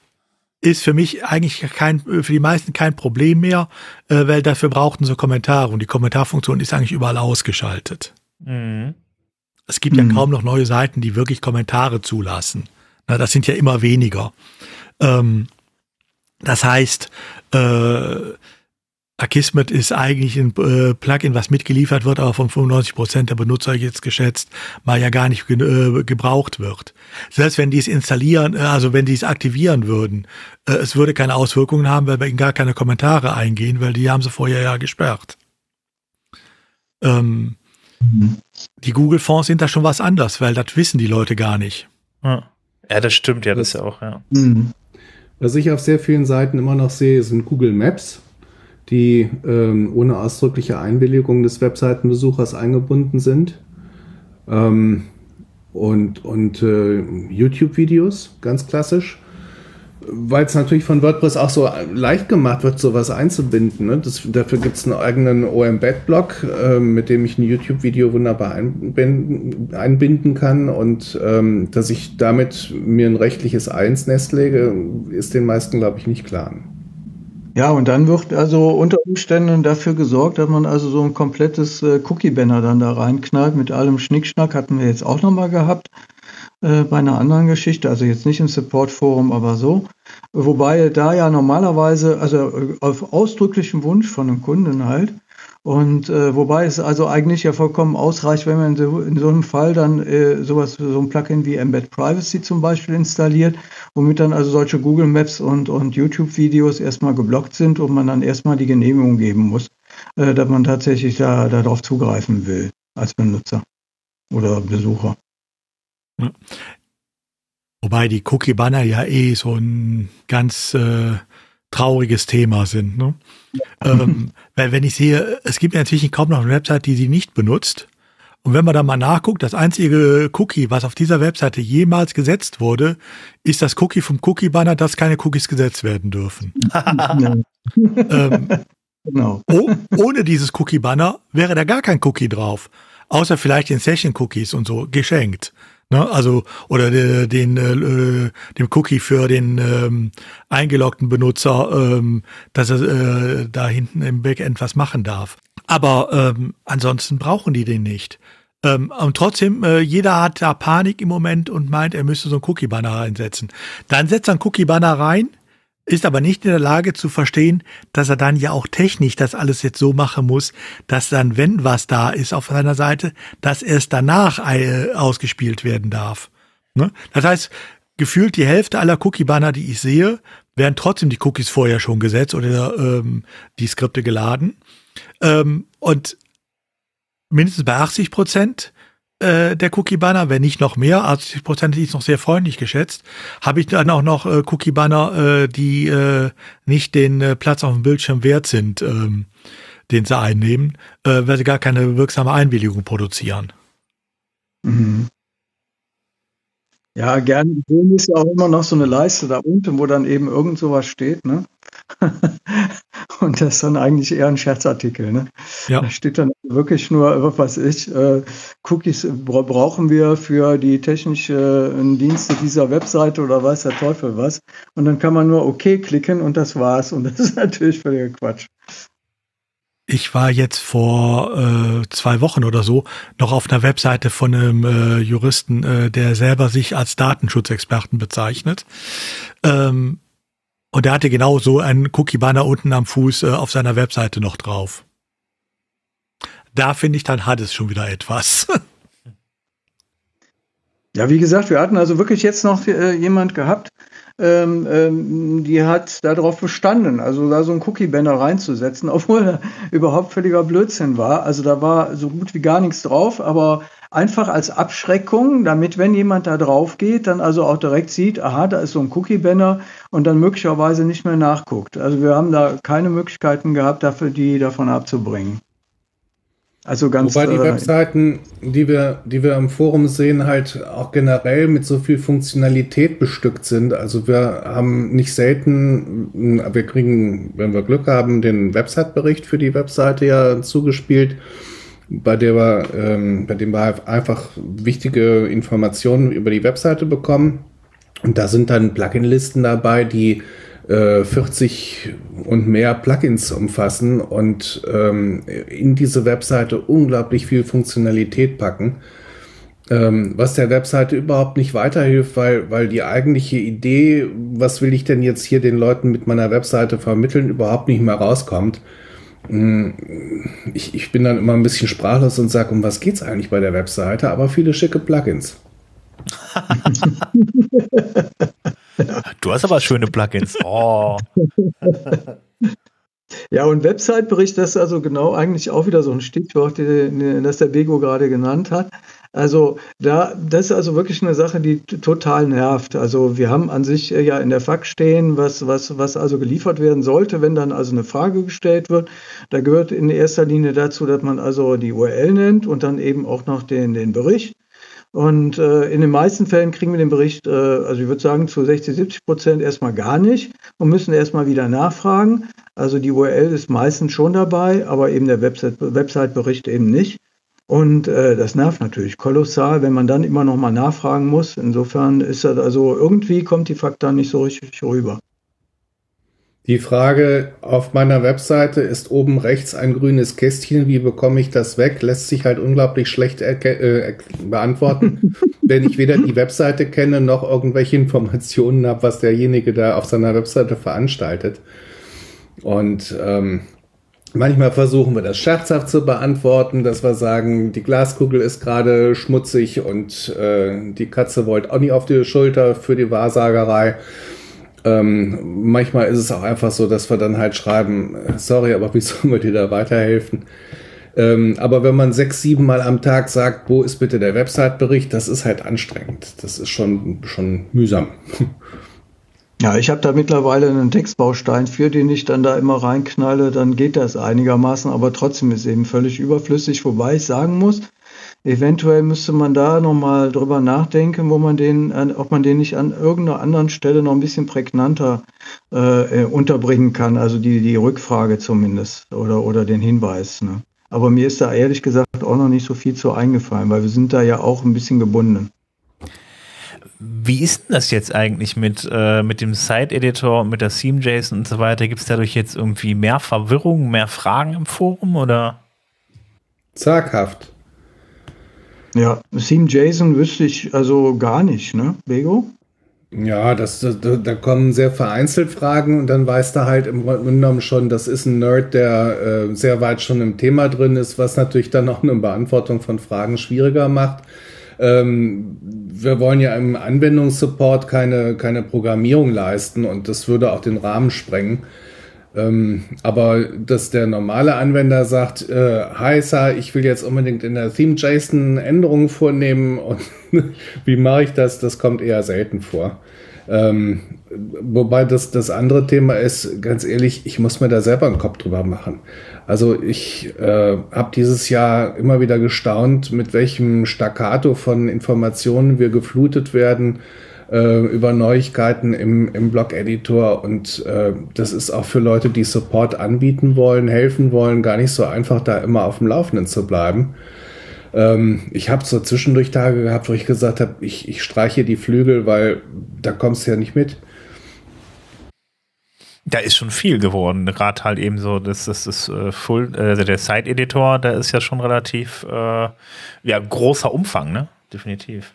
ist für mich eigentlich kein, für die meisten kein Problem mehr, äh, weil dafür brauchten sie Kommentare und die Kommentarfunktion ist eigentlich überall ausgeschaltet. Mhm. Es gibt mhm. ja kaum noch neue Seiten, die wirklich Kommentare zulassen. Na, das sind ja immer weniger. Ähm, das heißt, äh, Akismet ist eigentlich ein äh, Plugin, was mitgeliefert wird, aber von 95 Prozent der Benutzer jetzt geschätzt, mal ja gar nicht ge äh, gebraucht wird. Selbst wenn die es installieren, äh, also wenn die es aktivieren würden, äh, es würde keine Auswirkungen haben, weil bei ihnen gar keine Kommentare eingehen, weil die haben sie vorher ja gesperrt. Ähm. Die Google-Fonds sind da schon was anders, weil das wissen die Leute gar nicht. Ja, das stimmt, ja, das, das ist ja auch, ja. Mhm. Was ich auf sehr vielen Seiten immer noch sehe, sind Google Maps die ähm, ohne ausdrückliche Einwilligung des Webseitenbesuchers eingebunden sind. Ähm, und und äh, YouTube-Videos, ganz klassisch. Weil es natürlich von WordPress auch so leicht gemacht wird, sowas einzubinden. Ne? Das, dafür gibt es einen eigenen OMBed-Blog, äh, mit dem ich ein YouTube-Video wunderbar einbinden, einbinden kann. Und ähm, dass ich damit mir ein rechtliches Eins Nest lege, ist den meisten, glaube ich, nicht klar. Ja, und dann wird also unter Umständen dafür gesorgt, dass man also so ein komplettes äh, Cookie-Banner dann da reinknallt mit allem Schnickschnack, hatten wir jetzt auch nochmal gehabt äh, bei einer anderen Geschichte, also jetzt nicht im Support-Forum, aber so. Wobei da ja normalerweise, also äh, auf ausdrücklichen Wunsch von einem Kunden halt, und äh, wobei es also eigentlich ja vollkommen ausreicht, wenn man so, in so einem Fall dann äh, sowas, so ein Plugin wie Embed Privacy zum Beispiel installiert, womit dann also solche Google Maps und, und YouTube-Videos erstmal geblockt sind und man dann erstmal die Genehmigung geben muss. äh, dass man tatsächlich da darauf zugreifen will als Benutzer oder Besucher. Wobei die Cookie-Banner ja eh so ein ganz äh, trauriges Thema sind. Ne? ähm, weil wenn ich sehe, es gibt ja inzwischen kaum noch eine Website, die sie nicht benutzt. Und wenn man da mal nachguckt, das einzige Cookie, was auf dieser Webseite jemals gesetzt wurde, ist das Cookie vom Cookie-Banner, dass keine Cookies gesetzt werden dürfen. [laughs] ähm, genau. oh, ohne dieses Cookie-Banner wäre da gar kein Cookie drauf. Außer vielleicht den Session-Cookies und so geschenkt. Ne? Also, oder de, den, äh, dem Cookie für den ähm, eingeloggten Benutzer, ähm, dass er äh, da hinten im Backend was machen darf. Aber ähm, ansonsten brauchen die den nicht. Ähm, und trotzdem, äh, jeder hat da Panik im Moment und meint, er müsste so einen Cookie-Banner reinsetzen. Dann setzt er einen Cookie-Banner rein, ist aber nicht in der Lage zu verstehen, dass er dann ja auch technisch das alles jetzt so machen muss, dass dann, wenn was da ist auf seiner Seite, dass erst danach äh, ausgespielt werden darf. Ne? Das heißt, gefühlt die Hälfte aller Cookie-Banner, die ich sehe, werden trotzdem die Cookies vorher schon gesetzt oder ähm, die Skripte geladen. Ähm, und mindestens bei 80 Prozent äh, der Cookie-Banner, wenn nicht noch mehr, 80 Prozent ist noch sehr freundlich geschätzt, habe ich dann auch noch äh, Cookie-Banner, äh, die äh, nicht den äh, Platz auf dem Bildschirm wert sind, ähm, den sie einnehmen, äh, weil sie gar keine wirksame Einwilligung produzieren. Mhm. Ja, gerne sehen ist ja auch immer noch so eine Leiste da unten, wo dann eben irgend sowas steht, ne? [laughs] Und das ist dann eigentlich eher ein Scherzartikel. Ne? Ja. Da steht dann wirklich nur, was weiß ich, äh, Cookies brauchen wir für die technischen Dienste dieser Webseite oder weiß der Teufel was. Und dann kann man nur OK klicken und das war's. Und das ist [laughs] natürlich völliger Quatsch. Ich war jetzt vor äh, zwei Wochen oder so noch auf einer Webseite von einem äh, Juristen, äh, der selber sich als Datenschutzexperten bezeichnet. Ähm, und er hatte genau so einen Cookie-Banner unten am Fuß äh, auf seiner Webseite noch drauf. Da finde ich, dann hat es schon wieder etwas. [laughs] Ja, wie gesagt, wir hatten also wirklich jetzt noch äh, jemand gehabt, ähm, ähm, die hat darauf bestanden, also da so einen Cookie-Banner reinzusetzen, [laughs] obwohl er überhaupt völliger Blödsinn war. Also da war so gut wie gar nichts drauf, aber einfach als Abschreckung, damit, wenn jemand da drauf geht, dann also auch direkt sieht, aha, da ist so ein Cookie-Banner und dann möglicherweise nicht mehr nachguckt. Also wir haben da keine Möglichkeiten gehabt, dafür die davon abzubringen. Also ganz Wobei die äh, Webseiten, die wir, die wir im Forum sehen, halt auch generell mit so viel Funktionalität bestückt sind. Also wir haben nicht selten, wir kriegen, wenn wir Glück haben, den Website-Bericht für die Webseite ja zugespielt bei der wir, ähm, bei dem wir einfach wichtige Informationen über die Webseite bekommen. Und da sind dann Plugin-Listen dabei, die äh, 40 und mehr Plugins umfassen und ähm, in diese Webseite unglaublich viel Funktionalität packen. Ähm, was der Webseite überhaupt nicht weiterhilft, weil, weil die eigentliche Idee, was will ich denn jetzt hier den Leuten mit meiner Webseite vermitteln, überhaupt nicht mehr rauskommt. Hm, ich, ich bin dann immer ein bisschen sprachlos und sage, um was geht es eigentlich bei der Webseite, aber viele schicke Plugins. [laughs] du hast aber schöne Plugins. Oh. Ja, und Website-Bericht, das ist also genau eigentlich auch wieder so ein Stichwort, das der Bego gerade genannt hat. Also da, das ist also wirklich eine Sache, die total nervt. Also wir haben an sich äh, ja in der FAQ stehen, was, was, was also geliefert werden sollte, wenn dann also eine Frage gestellt wird. Da gehört in erster Linie dazu, dass man also die URL nennt und dann eben auch noch den, den Bericht. Und äh, in den meisten Fällen kriegen wir den Bericht, äh, also ich würde sagen zu 60, 70 Prozent erstmal gar nicht und müssen erstmal wieder nachfragen. Also die URL ist meistens schon dabei, aber eben der Website-Bericht eben nicht. Und äh, das nervt natürlich kolossal, wenn man dann immer noch mal nachfragen muss. Insofern ist das also irgendwie kommt die Fakta nicht so richtig rüber. Die Frage auf meiner Webseite ist oben rechts ein grünes Kästchen. Wie bekomme ich das weg? Lässt sich halt unglaublich schlecht äh, beantworten, [laughs] wenn ich weder die Webseite kenne noch irgendwelche Informationen habe, was derjenige da auf seiner Webseite veranstaltet. Und ähm, Manchmal versuchen wir das scherzhaft zu beantworten, dass wir sagen, die Glaskugel ist gerade schmutzig und äh, die Katze wollte auch nicht auf die Schulter für die Wahrsagerei. Ähm, manchmal ist es auch einfach so, dass wir dann halt schreiben, sorry, aber wie [laughs] sollen wir dir da weiterhelfen? Ähm, aber wenn man sechs, sieben Mal am Tag sagt, wo ist bitte der Website-Bericht, das ist halt anstrengend. Das ist schon, schon mühsam. [laughs] Ja, ich habe da mittlerweile einen Textbaustein für, den ich dann da immer reinknalle, dann geht das einigermaßen, aber trotzdem ist eben völlig überflüssig, wobei ich sagen muss, eventuell müsste man da nochmal drüber nachdenken, wo man den, ob man den nicht an irgendeiner anderen Stelle noch ein bisschen prägnanter äh, äh, unterbringen kann, also die, die Rückfrage zumindest oder, oder den Hinweis. Ne? Aber mir ist da ehrlich gesagt auch noch nicht so viel zu eingefallen, weil wir sind da ja auch ein bisschen gebunden. Wie ist denn das jetzt eigentlich mit, äh, mit dem Site-Editor, mit der Theme-JSON und so weiter? Gibt es dadurch jetzt irgendwie mehr Verwirrung, mehr Fragen im Forum oder? Zaghaft. Ja, Theme-JSON wüsste ich also gar nicht, ne, Bego? Ja, das, da, da kommen sehr vereinzelt Fragen und dann weiß da halt im Grunde genommen schon, das ist ein Nerd, der äh, sehr weit schon im Thema drin ist, was natürlich dann auch eine Beantwortung von Fragen schwieriger macht. Ähm, wir wollen ja im Anwendungssupport keine, keine Programmierung leisten und das würde auch den Rahmen sprengen. Ähm, aber dass der normale Anwender sagt, äh, hi Sir, ich will jetzt unbedingt in der Theme.json Änderungen vornehmen und [laughs] wie mache ich das, das kommt eher selten vor. Ähm, wobei das, das andere Thema ist, ganz ehrlich, ich muss mir da selber einen Kopf drüber machen. Also ich äh, habe dieses Jahr immer wieder gestaunt, mit welchem Staccato von Informationen wir geflutet werden äh, über Neuigkeiten im, im Blog-Editor. Und äh, das ist auch für Leute, die Support anbieten wollen, helfen wollen, gar nicht so einfach, da immer auf dem Laufenden zu bleiben. Ähm, ich habe so zwischendurch Tage gehabt, wo ich gesagt habe, ich, ich streiche die Flügel, weil da kommst du ja nicht mit da ist schon viel geworden. Gerade halt eben so, das, das ist äh, Full, also der Site-Editor, da ist ja schon relativ äh, ja, großer Umfang, ne? Definitiv.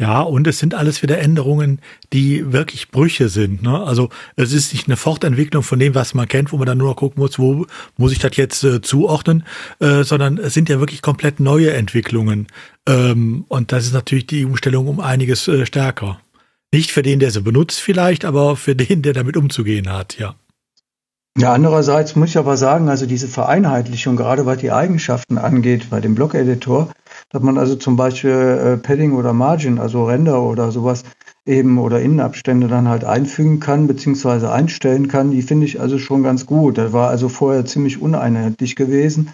Ja, und es sind alles wieder Änderungen, die wirklich Brüche sind. Ne? Also es ist nicht eine Fortentwicklung von dem, was man kennt, wo man dann nur noch gucken muss, wo muss ich das jetzt äh, zuordnen, äh, sondern es sind ja wirklich komplett neue Entwicklungen. Ähm, und das ist natürlich die Umstellung um einiges äh, stärker. Nicht für den, der sie benutzt vielleicht, aber für den, der damit umzugehen hat, ja. Ja, andererseits muss ich aber sagen, also diese Vereinheitlichung, gerade was die Eigenschaften angeht bei dem Blog-Editor, dass man also zum Beispiel äh, Padding oder Margin, also Render oder sowas eben oder Innenabstände dann halt einfügen kann, beziehungsweise einstellen kann, die finde ich also schon ganz gut. Das war also vorher ziemlich uneinheitlich gewesen.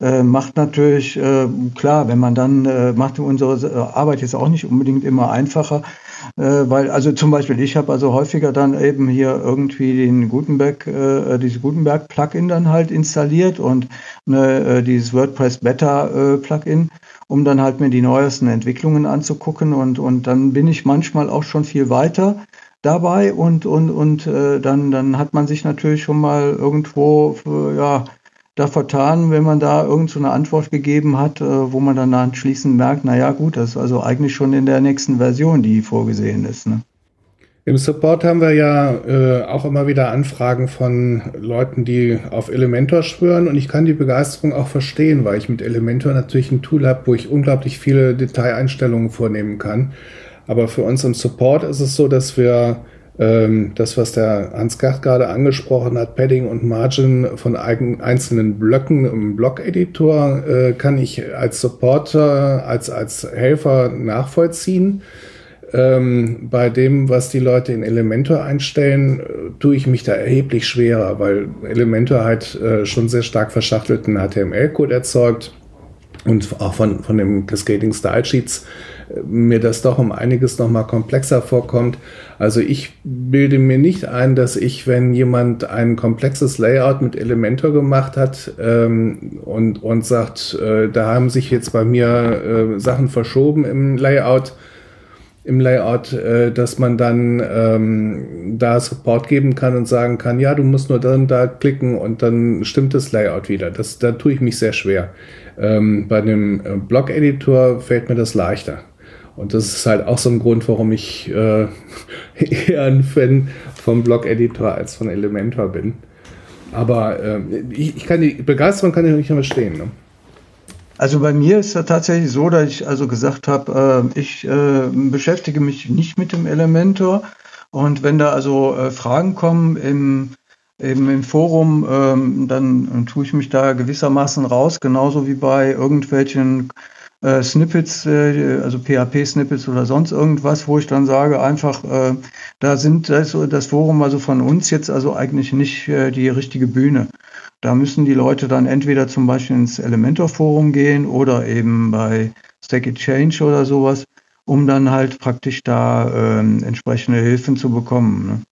Äh, macht natürlich, äh, klar, wenn man dann, äh, macht unsere äh, Arbeit jetzt auch nicht unbedingt immer einfacher, weil, also zum Beispiel, ich habe also häufiger dann eben hier irgendwie den Gutenberg, äh, dieses Gutenberg-Plugin dann halt installiert und ne, äh, dieses WordPress Beta-Plugin, um dann halt mir die neuesten Entwicklungen anzugucken und, und dann bin ich manchmal auch schon viel weiter dabei und, und, und äh, dann, dann hat man sich natürlich schon mal irgendwo, äh, ja, da vertan, wenn man da irgend so eine Antwort gegeben hat, äh, wo man dann anschließend merkt, naja gut, das ist also eigentlich schon in der nächsten Version, die vorgesehen ist. Ne? Im Support haben wir ja äh, auch immer wieder Anfragen von Leuten, die auf Elementor schwören und ich kann die Begeisterung auch verstehen, weil ich mit Elementor natürlich ein Tool habe, wo ich unglaublich viele Detaileinstellungen vornehmen kann. Aber für uns im Support ist es so, dass wir das, was der Hans Gart gerade angesprochen hat, Padding und Margin von einzelnen Blöcken im Block-Editor, äh, kann ich als Supporter, als, als Helfer nachvollziehen. Ähm, bei dem, was die Leute in Elementor einstellen, äh, tue ich mich da erheblich schwerer, weil Elementor halt äh, schon sehr stark verschachtelten HTML-Code erzeugt und auch von, von dem Cascading Style Sheets mir das doch um einiges nochmal komplexer vorkommt. Also ich bilde mir nicht ein, dass ich, wenn jemand ein komplexes Layout mit Elementor gemacht hat ähm, und, und sagt, äh, da haben sich jetzt bei mir äh, Sachen verschoben im Layout, im Layout, äh, dass man dann ähm, da Support geben kann und sagen kann, ja, du musst nur dann da klicken und dann stimmt das Layout wieder. Das, da tue ich mich sehr schwer. Ähm, bei einem äh, Blog-Editor fällt mir das leichter. Und das ist halt auch so ein Grund, warum ich äh, [laughs] eher ein Fan vom Blog-Editor als von Elementor bin. Aber äh, ich, ich, kann die Begeisterung kann ich nicht verstehen. Ne? Also bei mir ist es tatsächlich so, dass ich also gesagt habe, äh, ich äh, beschäftige mich nicht mit dem Elementor. Und wenn da also äh, Fragen kommen im, im, im Forum, ähm, dann tue ich mich da gewissermaßen raus, genauso wie bei irgendwelchen äh, Snippets, äh, also PHP-Snippets oder sonst irgendwas, wo ich dann sage, einfach, äh, da sind das, das Forum also von uns jetzt also eigentlich nicht äh, die richtige Bühne. Da müssen die Leute dann entweder zum Beispiel ins Elementor-Forum gehen oder eben bei Stack Exchange oder sowas, um dann halt praktisch da ähm, entsprechende Hilfen zu bekommen. Ne?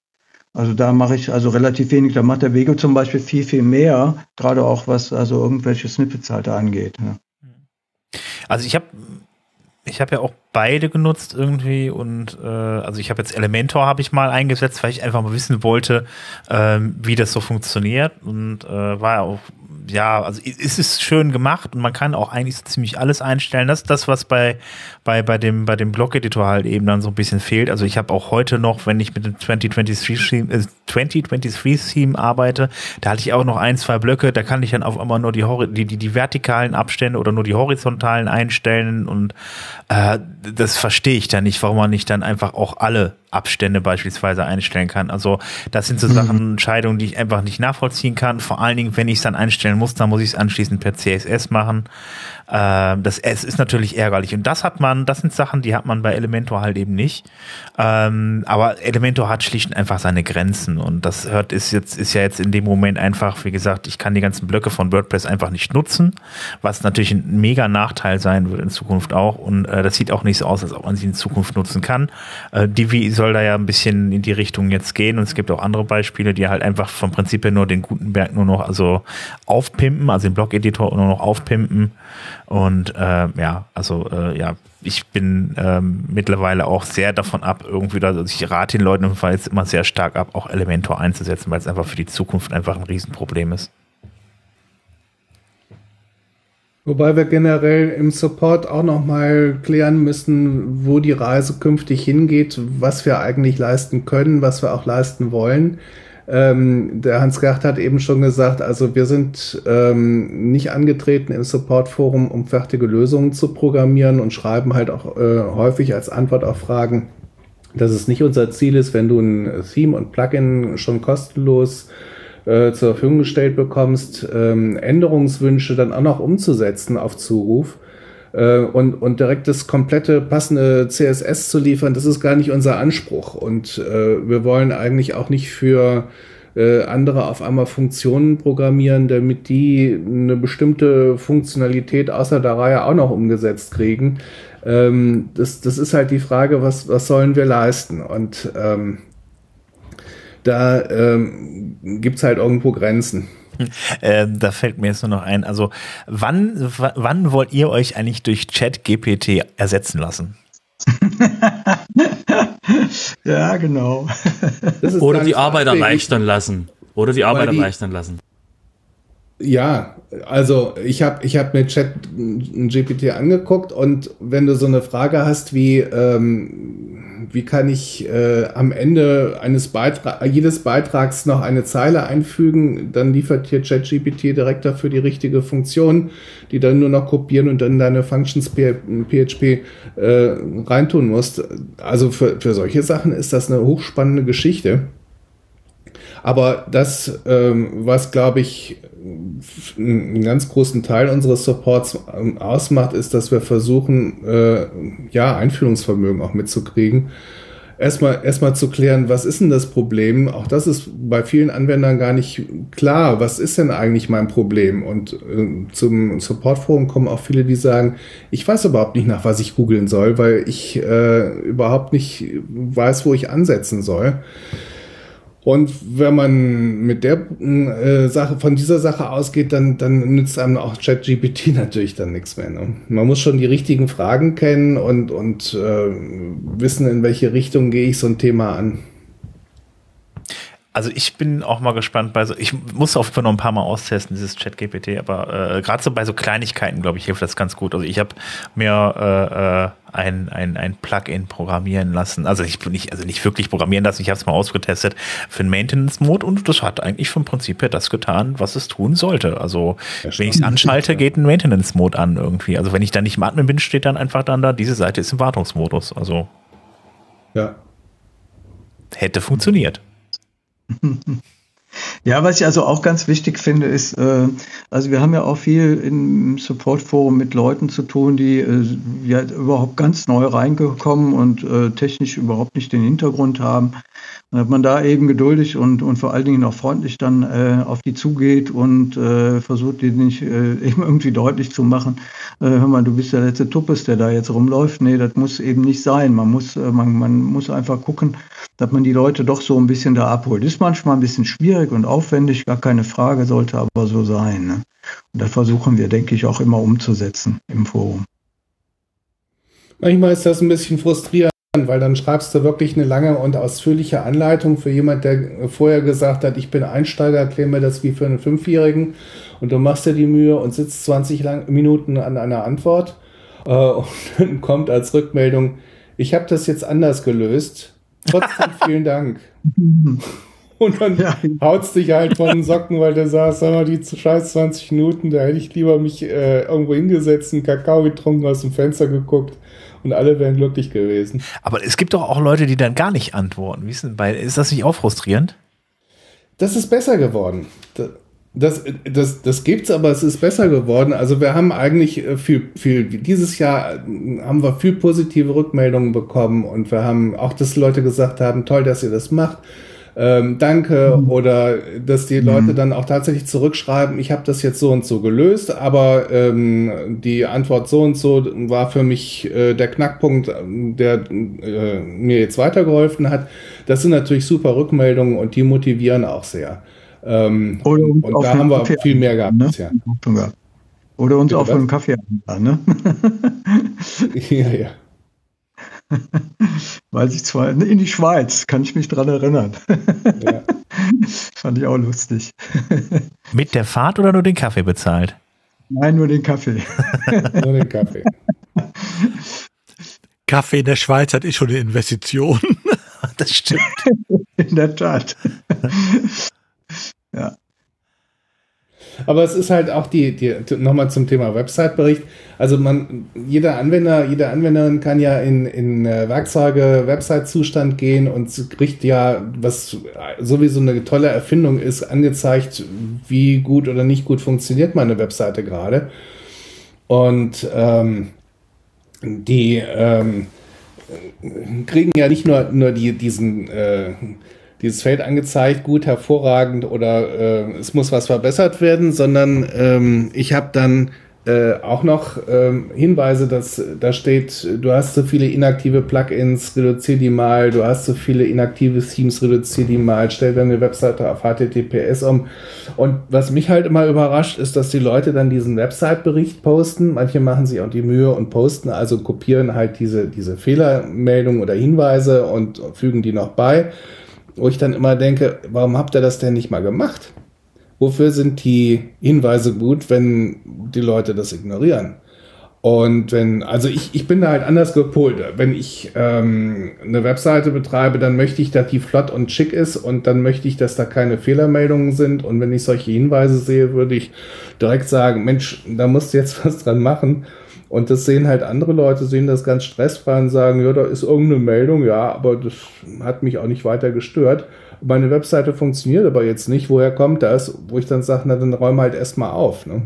Also da mache ich also relativ wenig. Da macht der Wege zum Beispiel viel, viel mehr, gerade auch was also irgendwelche Snippets halt angeht. Ne? Also ich habe ich habe ja auch beide genutzt irgendwie und äh, also ich habe jetzt Elementor habe ich mal eingesetzt, weil ich einfach mal wissen wollte, ähm, wie das so funktioniert und äh, war ja auch ja, also es ist schön gemacht und man kann auch eigentlich so ziemlich alles einstellen. Das ist das, was bei, bei, bei dem, bei dem Blog-Editor halt eben dann so ein bisschen fehlt. Also ich habe auch heute noch, wenn ich mit dem 2023-Theme äh, 2023 Theme arbeite, da hatte ich auch noch ein, zwei Blöcke, da kann ich dann auf einmal nur die, die, die, die vertikalen Abstände oder nur die horizontalen einstellen und äh, das verstehe ich dann nicht, warum man nicht dann einfach auch alle Abstände beispielsweise einstellen kann. Also das sind so mhm. Sachen, Entscheidungen, die ich einfach nicht nachvollziehen kann. Vor allen Dingen, wenn ich es dann einstellen muss, dann muss ich es anschließend per CSS machen. Äh, das es ist natürlich ärgerlich. Und das hat man, das sind Sachen, die hat man bei Elementor halt eben nicht. Ähm, aber Elementor hat schlicht und einfach seine Grenzen. Und das hört ist jetzt, ist ja jetzt in dem Moment einfach, wie gesagt, ich kann die ganzen Blöcke von WordPress einfach nicht nutzen, was natürlich ein mega Nachteil sein wird in Zukunft auch. Und äh, das sieht auch nicht so aus, als ob man sie in Zukunft nutzen kann. Äh, Divi soll da ja ein bisschen in die Richtung jetzt gehen. Und es gibt auch andere Beispiele, die halt einfach vom Prinzip her nur den Gutenberg nur noch also aufpimpen, also den Blog-Editor nur noch aufpimpen und äh, ja, also äh, ja, ich bin ähm, mittlerweile auch sehr davon ab, irgendwie, also ich rate den Leuten im Fall jetzt immer sehr stark ab, auch Elementor einzusetzen, weil es einfach für die Zukunft einfach ein Riesenproblem ist. Wobei wir generell im Support auch nochmal klären müssen, wo die Reise künftig hingeht, was wir eigentlich leisten können, was wir auch leisten wollen. Ähm, der Hans-Gert hat eben schon gesagt, also wir sind ähm, nicht angetreten im Support-Forum, um fertige Lösungen zu programmieren und schreiben halt auch äh, häufig als Antwort auf Fragen, dass es nicht unser Ziel ist, wenn du ein Theme und Plugin schon kostenlos äh, zur Verfügung gestellt bekommst, ähm, Änderungswünsche dann auch noch umzusetzen auf Zuruf und, und direkt das komplette passende CSS zu liefern, das ist gar nicht unser Anspruch. Und äh, wir wollen eigentlich auch nicht für äh, andere auf einmal Funktionen programmieren, damit die eine bestimmte Funktionalität außer der Reihe auch noch umgesetzt kriegen. Ähm, das, das ist halt die Frage, was, was sollen wir leisten? Und ähm, da ähm, gibt halt irgendwo Grenzen. Ähm, da fällt mir jetzt nur noch ein, also wann, wann wollt ihr euch eigentlich durch Chat GPT ersetzen lassen? [laughs] ja, genau. Oder die Arbeit erleichtern lassen. Oder die Arbeit die, erleichtern lassen. Ja, also ich habe ich hab mir Chat GPT angeguckt und wenn du so eine Frage hast wie, ähm, wie kann ich äh, am Ende eines Beitrags, jedes Beitrags noch eine Zeile einfügen, dann liefert hier ChatGPT direkt dafür die richtige Funktion, die dann nur noch kopieren und dann deine Functions PHP äh, reintun musst. Also für, für solche Sachen ist das eine hochspannende Geschichte. Aber das, ähm, was glaube ich einen ganz großen Teil unseres Supports ähm, ausmacht, ist, dass wir versuchen, äh, ja, Einführungsvermögen auch mitzukriegen. Erstmal, erstmal zu klären, was ist denn das Problem? Auch das ist bei vielen Anwendern gar nicht klar. Was ist denn eigentlich mein Problem? Und äh, zum Supportforum kommen auch viele, die sagen, ich weiß überhaupt nicht, nach was ich googeln soll, weil ich äh, überhaupt nicht weiß, wo ich ansetzen soll. Und wenn man mit der äh, Sache, von dieser Sache ausgeht, dann, dann nützt einem auch ChatGPT [laughs] natürlich dann nichts mehr. Ne? Man muss schon die richtigen Fragen kennen und, und äh, wissen, in welche Richtung gehe ich so ein Thema an. Also ich bin auch mal gespannt bei so, ich muss auf jeden Fall noch ein paar Mal austesten, dieses Chat-GPT, aber äh, gerade so bei so Kleinigkeiten, glaube ich, hilft das ganz gut. Also ich habe mir äh, ein, ein, ein Plugin programmieren lassen. Also ich bin nicht, also nicht wirklich programmieren lassen, ich habe es mal ausgetestet für einen Maintenance-Mode und das hat eigentlich vom Prinzip her das getan, was es tun sollte. Also wenn ich es anschalte, geht ein Maintenance-Mode an irgendwie. Also wenn ich dann nicht im Admin bin, steht dann einfach dann da, diese Seite ist im Wartungsmodus. Also Ja. hätte funktioniert. [laughs] Ja, was ich also auch ganz wichtig finde, ist, äh, also wir haben ja auch viel im Support-Forum mit Leuten zu tun, die äh, ja überhaupt ganz neu reingekommen und äh, technisch überhaupt nicht den Hintergrund haben. Und dass man da eben geduldig und, und vor allen Dingen auch freundlich dann äh, auf die zugeht und äh, versucht, die nicht äh, [laughs] eben irgendwie deutlich zu machen, äh, hör mal, du bist der letzte Tuppes, der da jetzt rumläuft. Nee, das muss eben nicht sein. Man muss, äh, man, man muss einfach gucken, dass man die Leute doch so ein bisschen da abholt. Ist manchmal ein bisschen schwierig und aufwendig, gar keine Frage, sollte aber so sein. Ne? Und das versuchen wir, denke ich, auch immer umzusetzen im Forum. Manchmal ist das ein bisschen frustrierend, weil dann schreibst du wirklich eine lange und ausführliche Anleitung für jemand, der vorher gesagt hat, ich bin Einsteiger, erklär mir das wie für einen Fünfjährigen und du machst dir die Mühe und sitzt 20 lang Minuten an einer Antwort äh, [laughs] und dann kommt als Rückmeldung, ich habe das jetzt anders gelöst. Trotzdem vielen Dank. [laughs] Und dann Ja. haut's dich halt von den Socken, weil du sagst, sag mal, die scheiß 20 Minuten, da hätte ich lieber mich äh, irgendwo hingesetzt, einen Kakao getrunken, aus dem Fenster geguckt und alle wären glücklich gewesen. Aber es gibt doch auch Leute, die dann gar nicht antworten. Wie ist, denn bei, ist das nicht auch frustrierend? Das ist besser geworden. Das, das, das gibt's, aber es ist besser geworden. Also wir haben eigentlich äh, viel, viel, dieses Jahr äh, haben wir viel positive Rückmeldungen bekommen und wir haben auch, dass Leute gesagt haben, toll, dass ihr das macht. Ähm, danke oder dass die Leute dann auch tatsächlich zurückschreiben, ich habe das jetzt so und so gelöst, aber ähm, die Antwort so und so war für mich äh, der Knackpunkt, ähm, der äh, mir jetzt weitergeholfen hat. Das sind natürlich super Rückmeldungen und die motivieren auch sehr. Ähm, Oder uns und auf da haben wir Kaffee viel mehr gehabt ne? bisher. Oder uns Bitte auf einen Kaffee einladen, ne? [laughs] ja, ja. [laughs] Weiß ich zwar, in die Schweiz, kann ich mich dran erinnern. ja. [laughs] Fand ich auch lustig. Mit der Fahrt oder nur den Kaffee bezahlt? Nein, nur den Kaffee. Nur den Kaffee. Kaffee in der Schweiz hat ist schon eine Investition. Das stimmt. In der Tat. Ja. Aber es ist halt auch die, die nochmal zum Thema Website-Bericht. Also man, jeder Anwender, jede Anwenderin kann ja in, in äh, Werkzeuge, Website-Zustand gehen und kriegt ja, was sowieso eine tolle Erfindung ist, angezeigt, wie gut oder nicht gut funktioniert meine Webseite gerade. Und ähm, die ähm, kriegen ja nicht nur, nur die, diesen, äh, dieses Feld angezeigt, gut, hervorragend oder äh, es muss was verbessert werden, sondern ähm, ich habe dann äh, auch noch ähm, Hinweise, dass da steht, du hast so viele inaktive Plugins, reduzier die mal, du hast so viele inaktive Themes, reduzier die mal, stell deine Webseite auf HTTPS um. Und was mich halt immer überrascht, ist, dass die Leute dann diesen Website-Bericht posten. Manche machen sich auch die Mühe und posten, also kopieren halt diese, diese Fehlermeldungen oder Hinweise und fügen die noch bei. Wo ich dann immer denke, warum habt ihr das denn nicht mal gemacht? Wofür sind die Hinweise gut, wenn die Leute das ignorieren? Und wenn, also ich, ich bin da halt anders gepolt. Wenn ich ähm, eine Webseite betreibe, dann möchte ich, dass die flott und schick ist und dann möchte ich, dass da keine Fehlermeldungen sind. Und wenn ich solche Hinweise sehe, würde ich direkt sagen, Mensch, da musst du jetzt [laughs] was dran machen. Und das sehen halt andere Leute, sehen das ganz stressfrei und sagen, ja, da ist irgendeine Meldung, ja, aber das hat mich auch nicht weiter gestört. Meine Webseite funktioniert aber jetzt nicht. Woher kommt das? Wo ich dann sage, na, dann räume halt erstmal auf. Ne?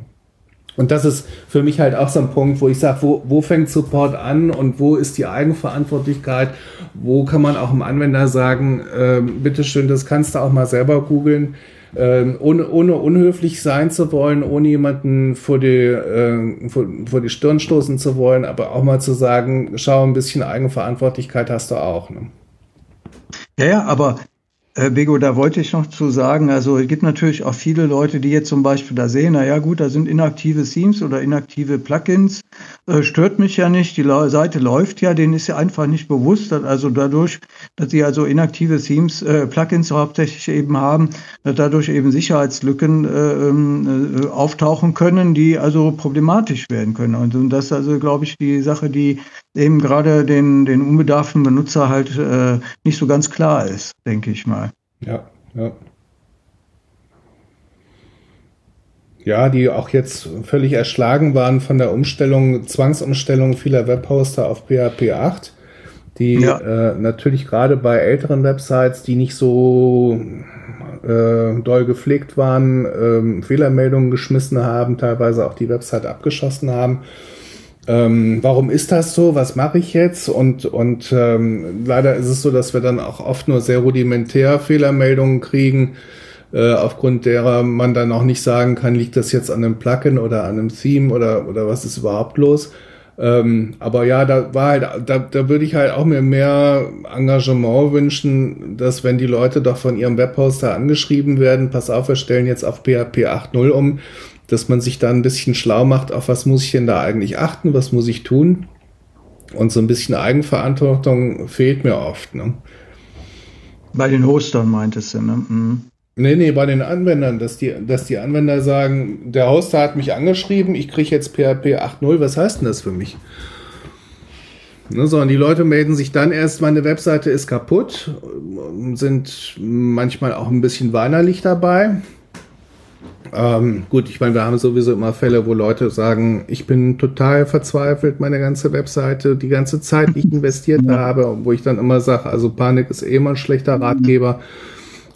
Und das ist für mich halt auch so ein Punkt, wo ich sage, wo, wo fängt Support an und wo ist die Eigenverantwortlichkeit? Wo kann man auch dem Anwender sagen, äh, bitteschön, das kannst du auch mal selber googeln, äh, ohne, ohne unhöflich sein zu wollen, ohne jemanden vor die, äh, vor, vor die Stirn stoßen zu wollen, aber auch mal zu sagen, schau, ein bisschen Eigenverantwortlichkeit hast du auch. Ne? Ja, ja, aber Äh, Bego, da wollte ich noch zu sagen, also es gibt natürlich auch viele Leute, die jetzt zum Beispiel da sehen, na ja gut, da sind inaktive Themes oder inaktive Plugins, äh, stört mich ja nicht, die La Seite läuft ja, denen ist ja einfach nicht bewusst, dass also dadurch, dass sie also inaktive Themes, äh, Plugins hauptsächlich eben haben, dass dadurch eben Sicherheitslücken äh, ähm, äh, auftauchen können, die also problematisch werden können. Und, und das ist also, glaube ich, die Sache, die eben gerade den, den unbedarften Benutzer halt äh, nicht so ganz klar ist, denke ich mal. Ja, ja. Ja, die auch jetzt völlig erschlagen waren von der Umstellung, Zwangsumstellung vieler Webhoster auf PHP 8, die ja. äh, natürlich gerade bei älteren Websites, die nicht so äh, doll gepflegt waren, äh, Fehlermeldungen geschmissen haben, teilweise auch die Website abgeschossen haben ähm, warum ist das so, was mache ich jetzt? Und, und ähm, leider ist es so, dass wir dann auch oft nur sehr rudimentär Fehlermeldungen kriegen, äh, aufgrund derer man dann auch nicht sagen kann, liegt das jetzt an einem Plugin oder an einem Theme oder, oder was ist überhaupt los. Ähm, aber ja, da war halt, da, da würde ich halt auch mir mehr Engagement wünschen, dass wenn die Leute doch von ihrem Webhoster angeschrieben werden, pass auf, wir stellen jetzt auf PHP 8.0 um, dass man sich da ein bisschen schlau macht, auf was muss ich denn da eigentlich achten, was muss ich tun. Und so ein bisschen Eigenverantwortung fehlt mir oft. Ne? Bei den Hostern meintest du, ne? Mhm. Nee, nee, bei den Anwendern, dass die, dass die Anwender sagen, der Hoster hat mich angeschrieben, ich kriege jetzt PHP 8.0, was heißt denn das für mich? Ne, so, und die Leute melden sich dann erst, meine Webseite ist kaputt, sind manchmal auch ein bisschen weinerlich dabei. Ähm, gut, ich meine, wir haben sowieso immer Fälle, wo Leute sagen, ich bin total verzweifelt, meine ganze Webseite, die ganze Zeit, die ich [laughs] investiert ja. habe, wo ich dann immer sage, also Panik ist eh immer ein schlechter Ratgeber.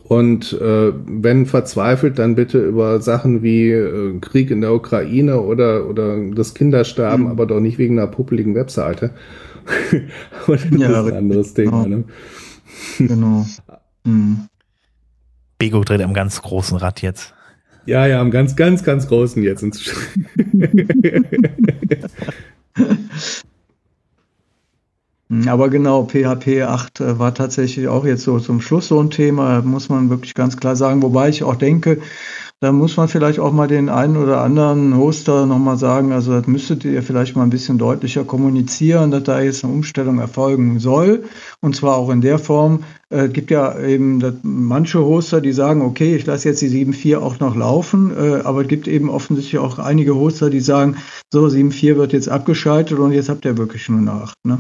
Und äh, wenn verzweifelt, dann bitte über Sachen wie äh, Krieg in der Ukraine oder, oder das Kindersterben, mhm. aber doch nicht wegen einer puppeligen Webseite. [laughs] Das ja, ist ein anderes Thema. Genau. Ne? genau. [laughs] Mhm. Bego dreht am ganz großen Rad jetzt. Ja, ja, am ganz, ganz, ganz großen jetzt. [laughs] Aber genau, PHP 8 äh, war tatsächlich auch jetzt so zum Schluss so ein Thema, muss man wirklich ganz klar sagen. Wobei ich auch denke, da muss man vielleicht auch mal den einen oder anderen Hoster nochmal sagen, also das müsstet ihr vielleicht mal ein bisschen deutlicher kommunizieren, dass da jetzt eine Umstellung erfolgen soll. Und zwar auch in der Form, äh, gibt ja eben manche Hoster, die sagen, okay, ich lasse jetzt die 7.4 auch noch laufen, äh, aber es gibt eben offensichtlich auch einige Hoster, die sagen, so 7.4 wird jetzt abgeschaltet und jetzt habt ihr wirklich nur eine 8. Ne?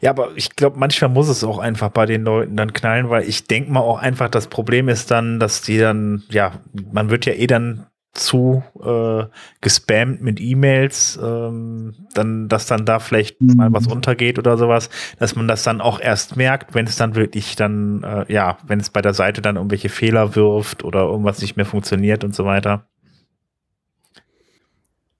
Ja, aber ich glaube, manchmal muss es auch einfach bei den Leuten dann knallen, weil ich denke mal auch einfach, das Problem ist dann, dass die dann, ja, man wird ja eh dann zu äh, gespammt mit E-Mails, ähm, dann, dass dann da vielleicht mhm. mal was untergeht oder sowas, dass man das dann auch erst merkt, wenn es dann wirklich dann, äh, ja, wenn es bei der Seite dann irgendwelche Fehler wirft oder irgendwas nicht mehr funktioniert und so weiter.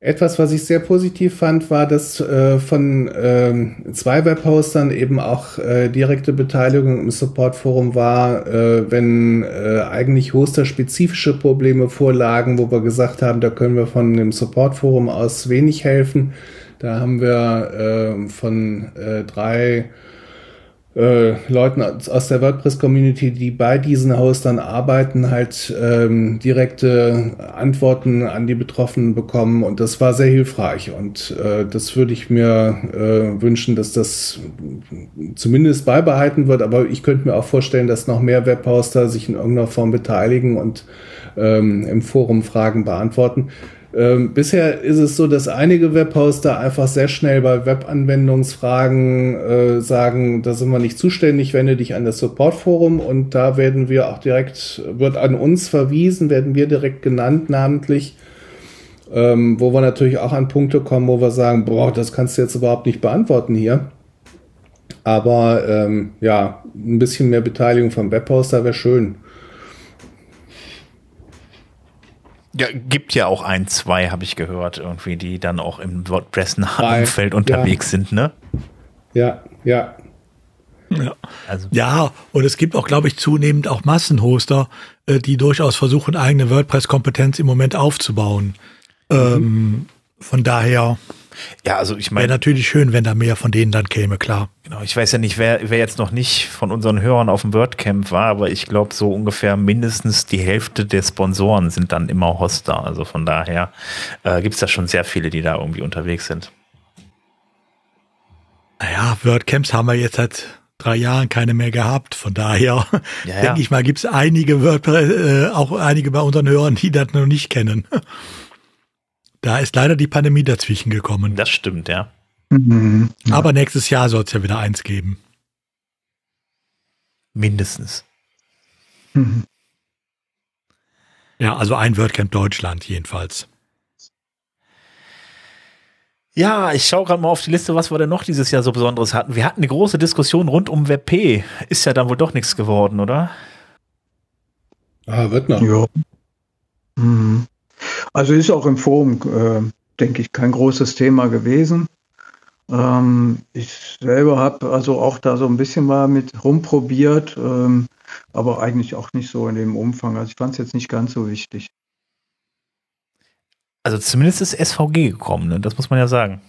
Etwas, was ich sehr positiv fand, war, dass äh, von ähm, zwei Webhostern eben auch äh, direkte Beteiligung im Supportforum war, äh, wenn äh, eigentlich hosterspezifische Probleme vorlagen, wo wir gesagt haben, da können wir von dem Supportforum aus wenig helfen. Da haben wir äh, von äh, drei äh, Leuten aus der WordPress-Community, die bei diesen Hostern arbeiten, halt ähm, direkte Antworten an die Betroffenen bekommen. Und das war sehr hilfreich. Und äh, das würde ich mir äh, wünschen, dass das zumindest beibehalten wird, aber ich könnte mir auch vorstellen, dass noch mehr Webhoster sich in irgendeiner Form beteiligen und ähm, im Forum Fragen beantworten. Ähm, bisher ist es so, dass einige Webhoster einfach sehr schnell bei Webanwendungsfragen äh, sagen, da sind wir nicht zuständig, wende dich an das Supportforum und da werden wir auch direkt, wird an uns verwiesen, werden wir direkt genannt, namentlich, ähm, wo wir natürlich auch an Punkte kommen, wo wir sagen, boah, das kannst du jetzt überhaupt nicht beantworten hier. Aber ähm, ja, ein bisschen mehr Beteiligung vom Webhoster wäre schön. Ja, gibt ja auch ein, zwei, habe ich gehört, irgendwie, die dann auch im WordPress-nahen Umfeld unterwegs ja. sind, ne? Ja, ja. Ja. Also. ja, und es gibt auch, glaube ich, zunehmend auch Massenhoster, äh, die durchaus versuchen, eigene WordPress-Kompetenz im Moment aufzubauen. Mhm. Ähm, von daher. Ja, also ich Wäre meine, natürlich schön, wenn da mehr von denen dann käme, klar. genau, ich weiß ja nicht, wer, wer jetzt noch nicht von unseren Hörern auf dem WordCamp war, aber ich glaube, so ungefähr mindestens die Hälfte der Sponsoren sind dann immer Hoster. Also von daher äh, gibt es da schon sehr viele, die da irgendwie unterwegs sind. Naja, WordCamps haben wir jetzt seit drei Jahren keine mehr gehabt. Von daher Ja, [laughs] ja. denke ich mal, gibt es einige WordPress, äh, auch einige bei unseren Hörern, die das noch nicht kennen. Da ist leider die Pandemie dazwischen gekommen. Das stimmt, ja. Mhm. Aber nächstes Jahr soll es ja wieder eins geben. Mindestens. Mhm. Ja, also ein WordCamp Deutschland jedenfalls. Ja, ich schaue gerade mal auf die Liste, was wir denn noch dieses Jahr so Besonderes hatten. Wir hatten eine große Diskussion rund um WebP. Ist ja dann wohl doch nichts geworden, oder? Ah, wird noch. Ja. Mhm. Also ist auch im Forum, äh, denke ich, kein großes Thema gewesen. Ähm, ich selber habe also auch da so ein bisschen mal mit rumprobiert, ähm, aber eigentlich auch nicht so in dem Umfang. Also ich fand es jetzt nicht ganz so wichtig. Also zumindest ist SVG gekommen, ne? das muss man ja sagen.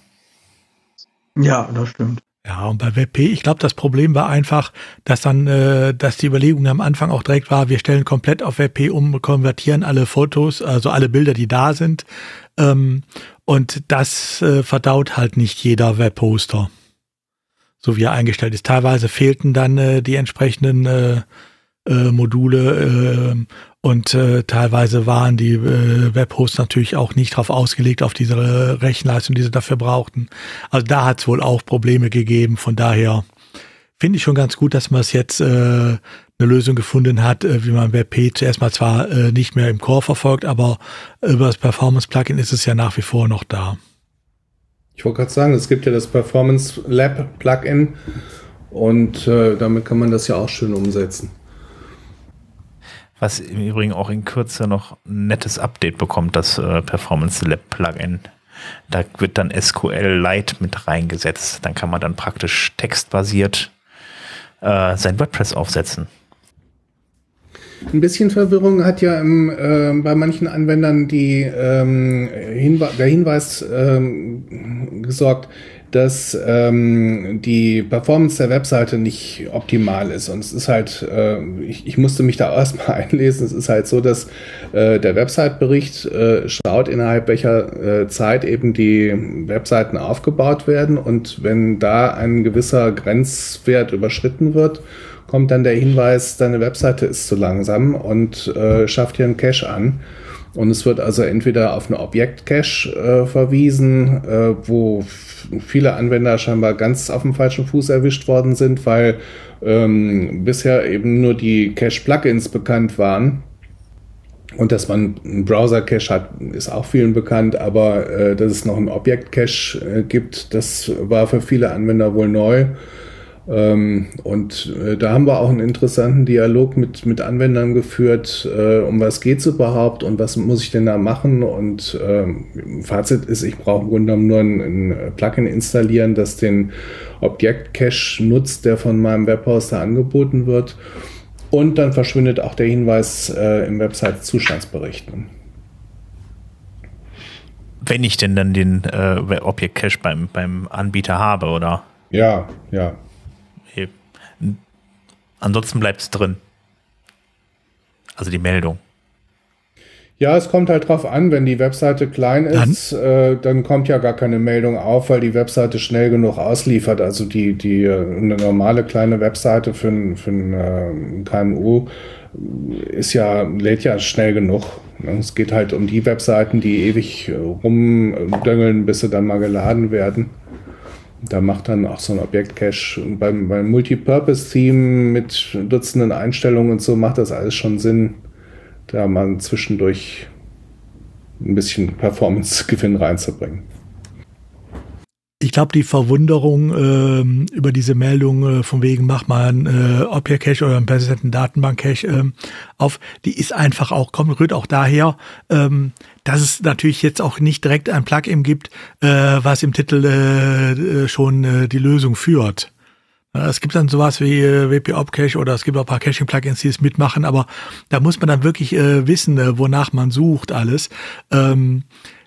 Ja, das stimmt. Ja, und bei WebP, ich glaube, das Problem war einfach, dass dann, äh, dass die Überlegung am Anfang auch direkt war, wir stellen komplett auf WebP um, konvertieren alle Fotos, also alle Bilder, die da sind. Ähm, und das äh, verdaut halt nicht jeder Webposter, so wie er eingestellt ist. Teilweise fehlten dann äh, die entsprechenden äh, äh, Module äh, und äh, teilweise waren die äh, Webhosts natürlich auch nicht darauf ausgelegt, auf diese äh, Rechenleistung, die sie dafür brauchten. Also da hat es wohl auch Probleme gegeben. Von daher finde ich schon ganz gut, dass man es jetzt äh, eine Lösung gefunden hat, äh, wie man WebP zuerst mal zwar äh, nicht mehr im Core verfolgt, aber über das Performance-Plugin ist es ja nach wie vor noch da. Ich wollte gerade sagen, es gibt ja das Performance Lab Plugin und äh, damit kann man das ja auch schön umsetzen. Was im Übrigen auch in Kürze noch ein nettes Update bekommt, das äh, Performance Lab Plugin. Da wird dann SQL Lite mit reingesetzt. Dann kann man dann praktisch textbasiert äh, sein WordPress aufsetzen. Ein bisschen Verwirrung hat ja im, äh, bei manchen Anwendern die, ähm, Hinwe der Hinweis ähm, gesorgt, dass ähm, die Performance der Webseite nicht optimal ist. Und es ist halt, äh, ich, ich musste mich da [laughs] erstmal einlesen, es ist halt so, dass äh, der Website-Bericht äh, schaut, innerhalb welcher äh, Zeit eben die Webseiten aufgebaut werden. Und wenn da ein gewisser Grenzwert überschritten wird, kommt dann der Hinweis, deine Webseite ist zu langsam und äh, schafft hier einen Cache an. Und es wird also entweder auf eine Objekt-Cache äh, verwiesen, äh, wo viele Anwender scheinbar ganz auf dem falschen Fuß erwischt worden sind, weil ähm, bisher eben nur die Cache-Plugins bekannt waren. Und dass man einen Browser-Cache hat, ist auch vielen bekannt, aber äh, dass es noch einen Objekt-Cache äh, gibt, das war für viele Anwender wohl neu. Ähm, und äh, da haben wir auch einen interessanten Dialog mit, mit Anwendern geführt, äh, um was geht's überhaupt und was muss ich denn da machen. Und ähm, Fazit ist, ich brauche im Grunde genommen nur ein, ein Plugin installieren, das den Objekt-Cache nutzt, der von meinem Webhoster angeboten wird. Und dann verschwindet auch der Hinweis äh, im Website-Zustandsberichten. Wenn ich denn dann den äh, Object Cache beim, beim Anbieter habe, oder? Ja, ja. Ansonsten bleibt es drin. Also die Meldung. Ja, es kommt halt drauf an, wenn die Webseite klein ist, dann, äh, dann kommt ja gar keine Meldung auf, weil die Webseite schnell genug ausliefert. Also die, die äh, eine normale kleine Webseite für ein, für ein äh, KMU ist ja, lädt ja schnell genug. Es geht halt um die Webseiten, die ewig rumdöngeln, bis sie dann mal geladen werden. Da macht dann auch so ein Objekt-Cache beim, beim Multipurpose-Theme mit Dutzenden Einstellungen und so macht das alles schon Sinn, da mal zwischendurch ein bisschen Performance-Gewinn reinzubringen. Ich glaube, die Verwunderung ähm, über diese Meldung äh, von wegen, mach mal ein äh, Object-Cache oder einen persistenten Datenbank-Cache ähm, auf, die ist einfach auch, kommt, rührt auch daher, ähm, dass es natürlich jetzt auch nicht direkt ein Plugin gibt, äh, was im Titel äh, schon äh, die Lösung führt. Es gibt dann sowas wie äh, WP Opcache oder es gibt auch ein paar Caching-Plugins, die es mitmachen, aber da muss man dann wirklich äh, wissen, äh, wonach man sucht alles. Ähm,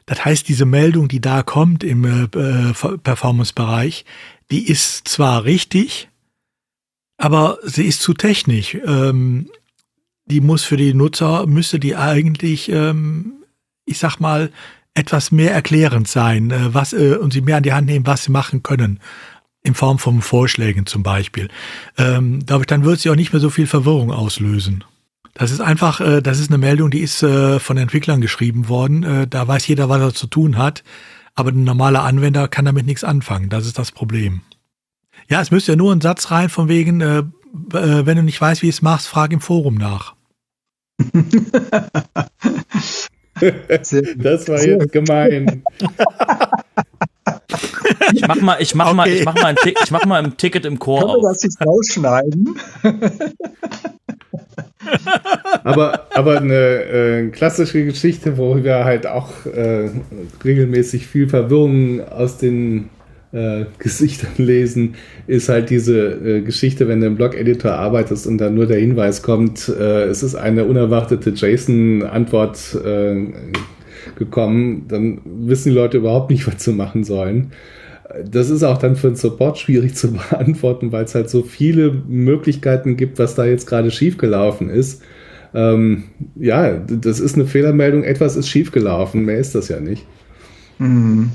das heißt, diese Meldung, die da kommt im äh, Performance-Bereich, die ist zwar richtig, aber sie ist zu technisch. Ähm, die muss für die Nutzer, müsste die eigentlich, ähm, ich sag mal, etwas mehr erklärend sein, äh, was äh, und sie mehr an die Hand nehmen, was sie machen können. In Form von Vorschlägen zum Beispiel. Ähm, glaube ich, dann wird sie auch nicht mehr so viel Verwirrung auslösen. Das ist einfach, äh, das ist eine Meldung, die ist äh, von Entwicklern geschrieben worden. Äh, da weiß jeder, was er zu tun hat. Aber ein normaler Anwender kann damit nichts anfangen. Das ist das Problem. Ja, es müsste ja nur ein Satz rein von wegen, äh, äh, wenn du nicht weißt, wie es machst, frag im Forum nach. [laughs] [laughs] das war jetzt gemein. Ich mach mal, ich mach okay. mal, ich mach mal, ein, ich mach mal ein Ticket im Chor Können wir das jetzt rausschneiden? aber, aber eine äh, klassische Geschichte, wo wir halt auch äh, regelmäßig viel Verwirrung aus den äh, Gesichtern lesen, ist halt diese äh, Geschichte, wenn du im Blog-Editor arbeitest und dann nur der Hinweis kommt, äh, es ist eine unerwartete JSON-Antwort äh, gekommen, dann wissen die Leute überhaupt nicht, was sie machen sollen. Das ist auch dann für den Support schwierig zu [laughs] beantworten, weil es halt so viele Möglichkeiten gibt, was da jetzt gerade schiefgelaufen ist. Ähm, ja, das ist eine Fehlermeldung, etwas ist schiefgelaufen, mehr ist das ja nicht. Mhm.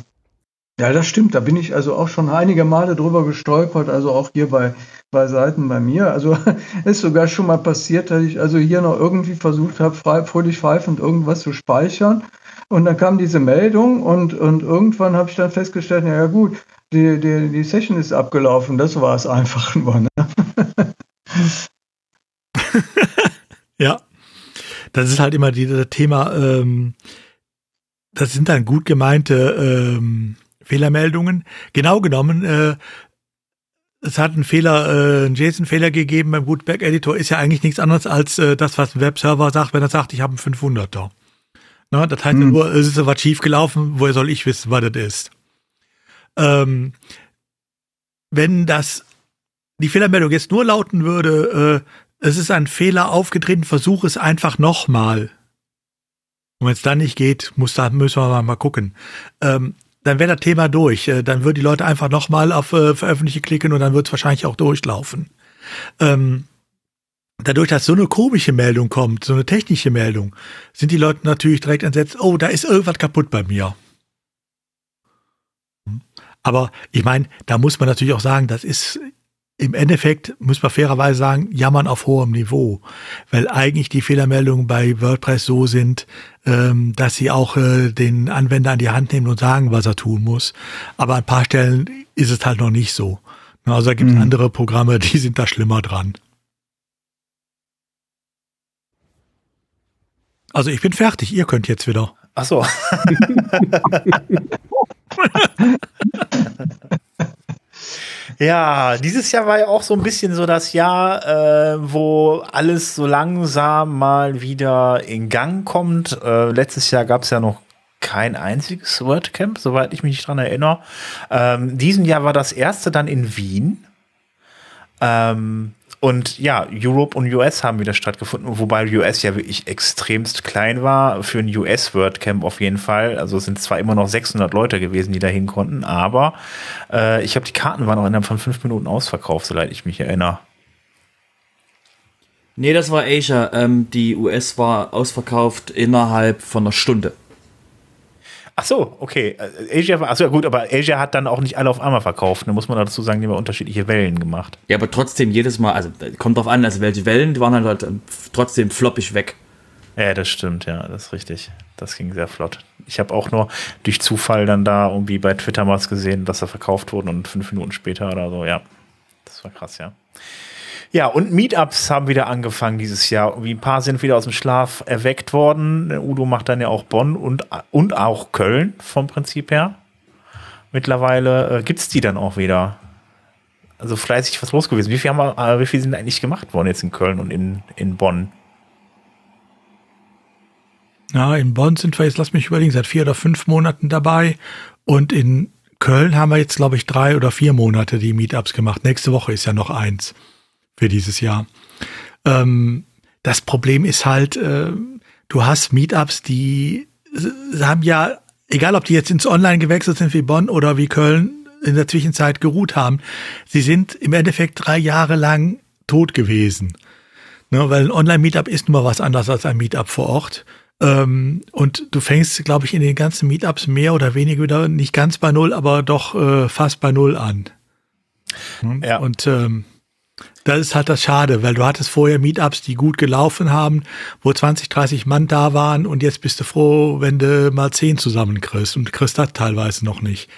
Ja, das stimmt. Da bin ich also auch schon einige Male drüber gestolpert, also auch hier bei, bei Seiten bei mir. Also [laughs] ist sogar schon mal passiert, dass ich also hier noch irgendwie versucht habe, frei, fröhlich pfeifend irgendwas zu speichern. Und dann kam diese Meldung und, und irgendwann habe ich dann festgestellt, ja gut, die, die, die Session ist abgelaufen. Das war es einfach [laughs] nur. Ne? [laughs] ja, das ist halt immer dieses Thema, ähm, das sind dann gut gemeinte ähm, Fehlermeldungen. Genau genommen, äh, es hat einen Fehler, äh, einen JSON-Fehler gegeben beim Gutenberg-Editor, ist ja eigentlich nichts anderes als äh, das, was ein Webserver sagt, wenn er sagt, ich habe einen 500er. Na, das heißt hm. nur, es ist was schiefgelaufen, woher soll ich wissen, was das ist? Ähm, wenn das die Fehlermeldung jetzt nur lauten würde, äh, es ist ein Fehler aufgetreten, versuche es einfach nochmal. Und wenn es dann nicht geht, muss da müssen wir mal gucken. Ähm, dann wäre das Thema durch. Äh, dann würden die Leute einfach nochmal auf äh, Veröffentliche klicken und dann wird es wahrscheinlich auch durchlaufen. Ähm, dadurch, dass so eine komische Meldung kommt, so eine technische Meldung, sind die Leute natürlich direkt entsetzt, oh, da ist irgendwas kaputt bei mir. Aber ich meine, da muss man natürlich auch sagen, das ist im Endeffekt, muss man fairerweise sagen, jammern auf hohem Niveau, weil eigentlich die Fehlermeldungen bei WordPress so sind, ähm, dass sie auch äh, den Anwender an die Hand nehmen und sagen, was er tun muss. Aber an ein paar Stellen ist es halt noch nicht so. Also da gibt es mhm. andere Programme, die sind da schlimmer dran. Also ich bin fertig, ihr könnt jetzt wieder. Ach so. [laughs] [laughs] Ja, dieses Jahr war ja auch so ein bisschen so das Jahr, äh, wo alles so langsam mal wieder in Gang kommt. Äh, letztes Jahr gab es ja noch kein einziges WordCamp, soweit ich mich dran erinnere. Ähm, diesen Jahr war das erste dann in Wien. Ähm, und ja, Europe und US haben wieder stattgefunden, wobei US ja wirklich extremst klein war. Für ein US WordCamp auf jeden Fall. Also es sind zwar immer noch 600 Leute gewesen, die da hin konnten, aber äh, ich glaube, die Karten waren auch innerhalb von fünf Minuten ausverkauft, soweit ich mich erinnere. Nee, das war Asia. Ähm, die US war ausverkauft innerhalb von einer Stunde. Ach so, okay. Äh, Asia war, ach so, ja gut, aber Asia hat dann auch nicht alle auf einmal verkauft. Da muss man dazu sagen, die haben unterschiedliche Wellen gemacht. Ja, aber trotzdem jedes Mal, also kommt drauf an, also welche Wellen, die waren halt, halt trotzdem floppig weg. Ja, das stimmt, ja, das ist richtig. Das ging sehr flott. Ich habe auch nur durch Zufall dann da irgendwie bei Twitter mal gesehen, dass er verkauft wurde und fünf Minuten später oder so, ja. Das war krass, ja. Ja, und Meetups haben wieder angefangen dieses Jahr. Wie ein paar sind wieder aus dem Schlaf erweckt worden. Udo macht dann ja auch Bonn und, und auch Köln vom Prinzip her. Mittlerweile äh, gibt es die dann auch wieder. Also fleißig was los gewesen. Wie viel, haben wir, äh, wie viel sind eigentlich gemacht worden jetzt in Köln und in, in Bonn? Ja, in Bonn sind wir jetzt, lass mich überlegen, seit vier oder fünf Monaten dabei. Und in Köln haben wir jetzt, glaube ich, drei oder vier Monate die Meetups gemacht. Nächste Woche ist ja noch eins für dieses Jahr. Ähm, das Problem ist halt, äh, du hast Meetups, die haben ja egal ob die jetzt ins Online gewechselt sind wie Bonn oder wie Köln in der Zwischenzeit geruht haben, sie sind im Endeffekt drei Jahre lang tot gewesen. Ne, weil ein Online-Meetup ist nun mal was anderes als ein Meetup vor Ort. Ähm, und du fängst, glaube ich, in den ganzen Meetups mehr oder weniger wieder nicht ganz bei Null, aber doch äh, fast bei Null an. Ja. Und ähm, das ist halt das Schade, weil du hattest vorher Meetups, die gut gelaufen haben, wo 20, 30 Mann da waren und jetzt bist du froh, wenn du mal 10 zusammenkriegst und kriegst das teilweise noch nicht.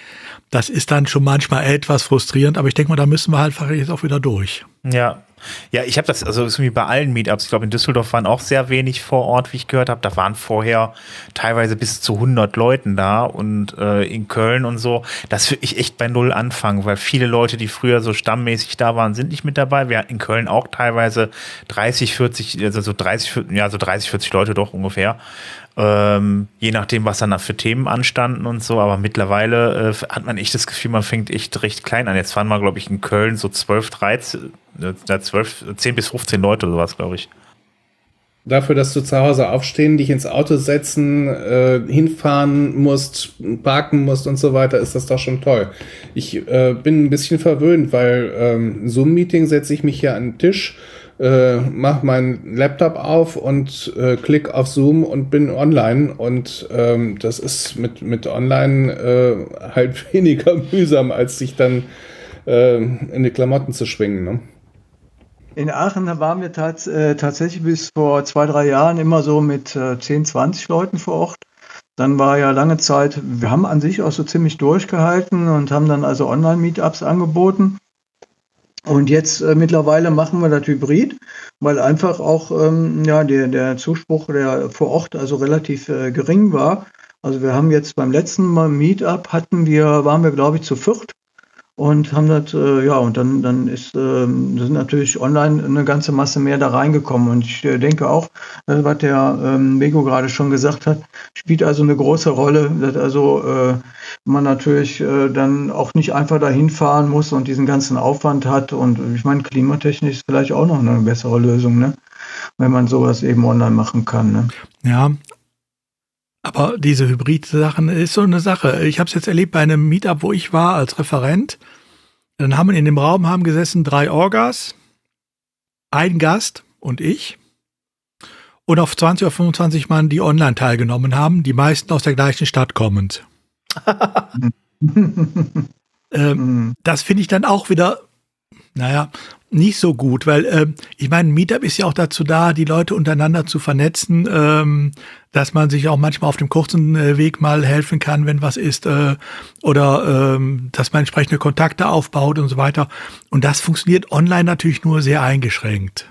Das ist dann schon manchmal etwas frustrierend, aber ich denke mal, da müssen wir halt jetzt auch wieder durch. Ja, ja, ich habe das, also ist wie bei allen Meetups. Ich glaube, in Düsseldorf waren auch sehr wenig vor Ort, wie ich gehört habe. Da waren vorher teilweise bis zu 100 Leuten da und äh, in Köln und so. Das würde ich echt bei Null anfangen, weil viele Leute, die früher so stammmäßig da waren, sind nicht mit dabei. Wir hatten in Köln auch teilweise 30, 40, also so 30, ja, so 30, 40 Leute doch ungefähr. Ähm, je nachdem, was dann da für Themen anstanden und so. Aber mittlerweile äh, hat man echt das Gefühl, man fängt echt recht klein an. Jetzt waren wir, glaube ich, in Köln so 12, 13, äh, 12, 10 bis 15 Leute oder sowas, glaube ich. Dafür, dass du zu Hause aufstehen, dich ins Auto setzen, äh, hinfahren musst, parken musst und so weiter, ist das doch schon toll. Ich äh, bin ein bisschen verwöhnt, weil ähm, Zoom-Meeting setze ich mich hier an den Tisch äh, mach meinen Laptop auf und äh, klick auf Zoom und bin online. Und ähm, das ist mit, mit online äh, halt [laughs] weniger mühsam, als sich dann äh, in die Klamotten zu schwingen. Ne? In Aachen waren wir tats äh, tatsächlich bis vor zwei, drei Jahren immer so mit äh, 10, 20 Leuten vor Ort. Dann war ja lange Zeit, wir haben an sich auch so ziemlich durchgehalten und haben dann also Online-Meetups angeboten. Und jetzt äh, mittlerweile machen wir das Hybrid, weil einfach auch ähm, ja, der, der Zuspruch, der vor Ort also relativ äh, gering war. Also wir haben jetzt beim letzten Mal Meetup hatten wir, waren wir glaube ich zu viert und haben das, äh, ja, und dann, dann ist, äh, sind natürlich online eine ganze Masse mehr da reingekommen. Und ich äh, denke auch, äh, was der ähm, Mego gerade schon gesagt hat, spielt also eine große Rolle, dass also äh, man natürlich äh, dann auch nicht einfach dahin fahren muss und diesen ganzen Aufwand hat. Und ich meine, klimatechnisch ist vielleicht auch noch eine bessere Lösung, ne? wenn man sowas eben online machen kann. Ne? Ja, aber diese Hybrid-Sachen ist so eine Sache. Ich habe es jetzt erlebt bei einem Meetup, wo ich war als Referent. Dann haben wir in dem Raum haben gesessen drei Orgas, ein Gast und ich. Und auf 20 oder 25 Mann, die online teilgenommen haben, die meisten aus der gleichen Stadt kommend. [laughs] ähm, das finde ich dann auch wieder, naja, nicht so gut, weil äh, ich meine, Meetup ist ja auch dazu da, die Leute untereinander zu vernetzen, ähm, dass man sich auch manchmal auf dem kurzen äh, Weg mal helfen kann, wenn was ist, äh, oder ähm, dass man entsprechende Kontakte aufbaut und so weiter. Und das funktioniert online natürlich nur sehr eingeschränkt.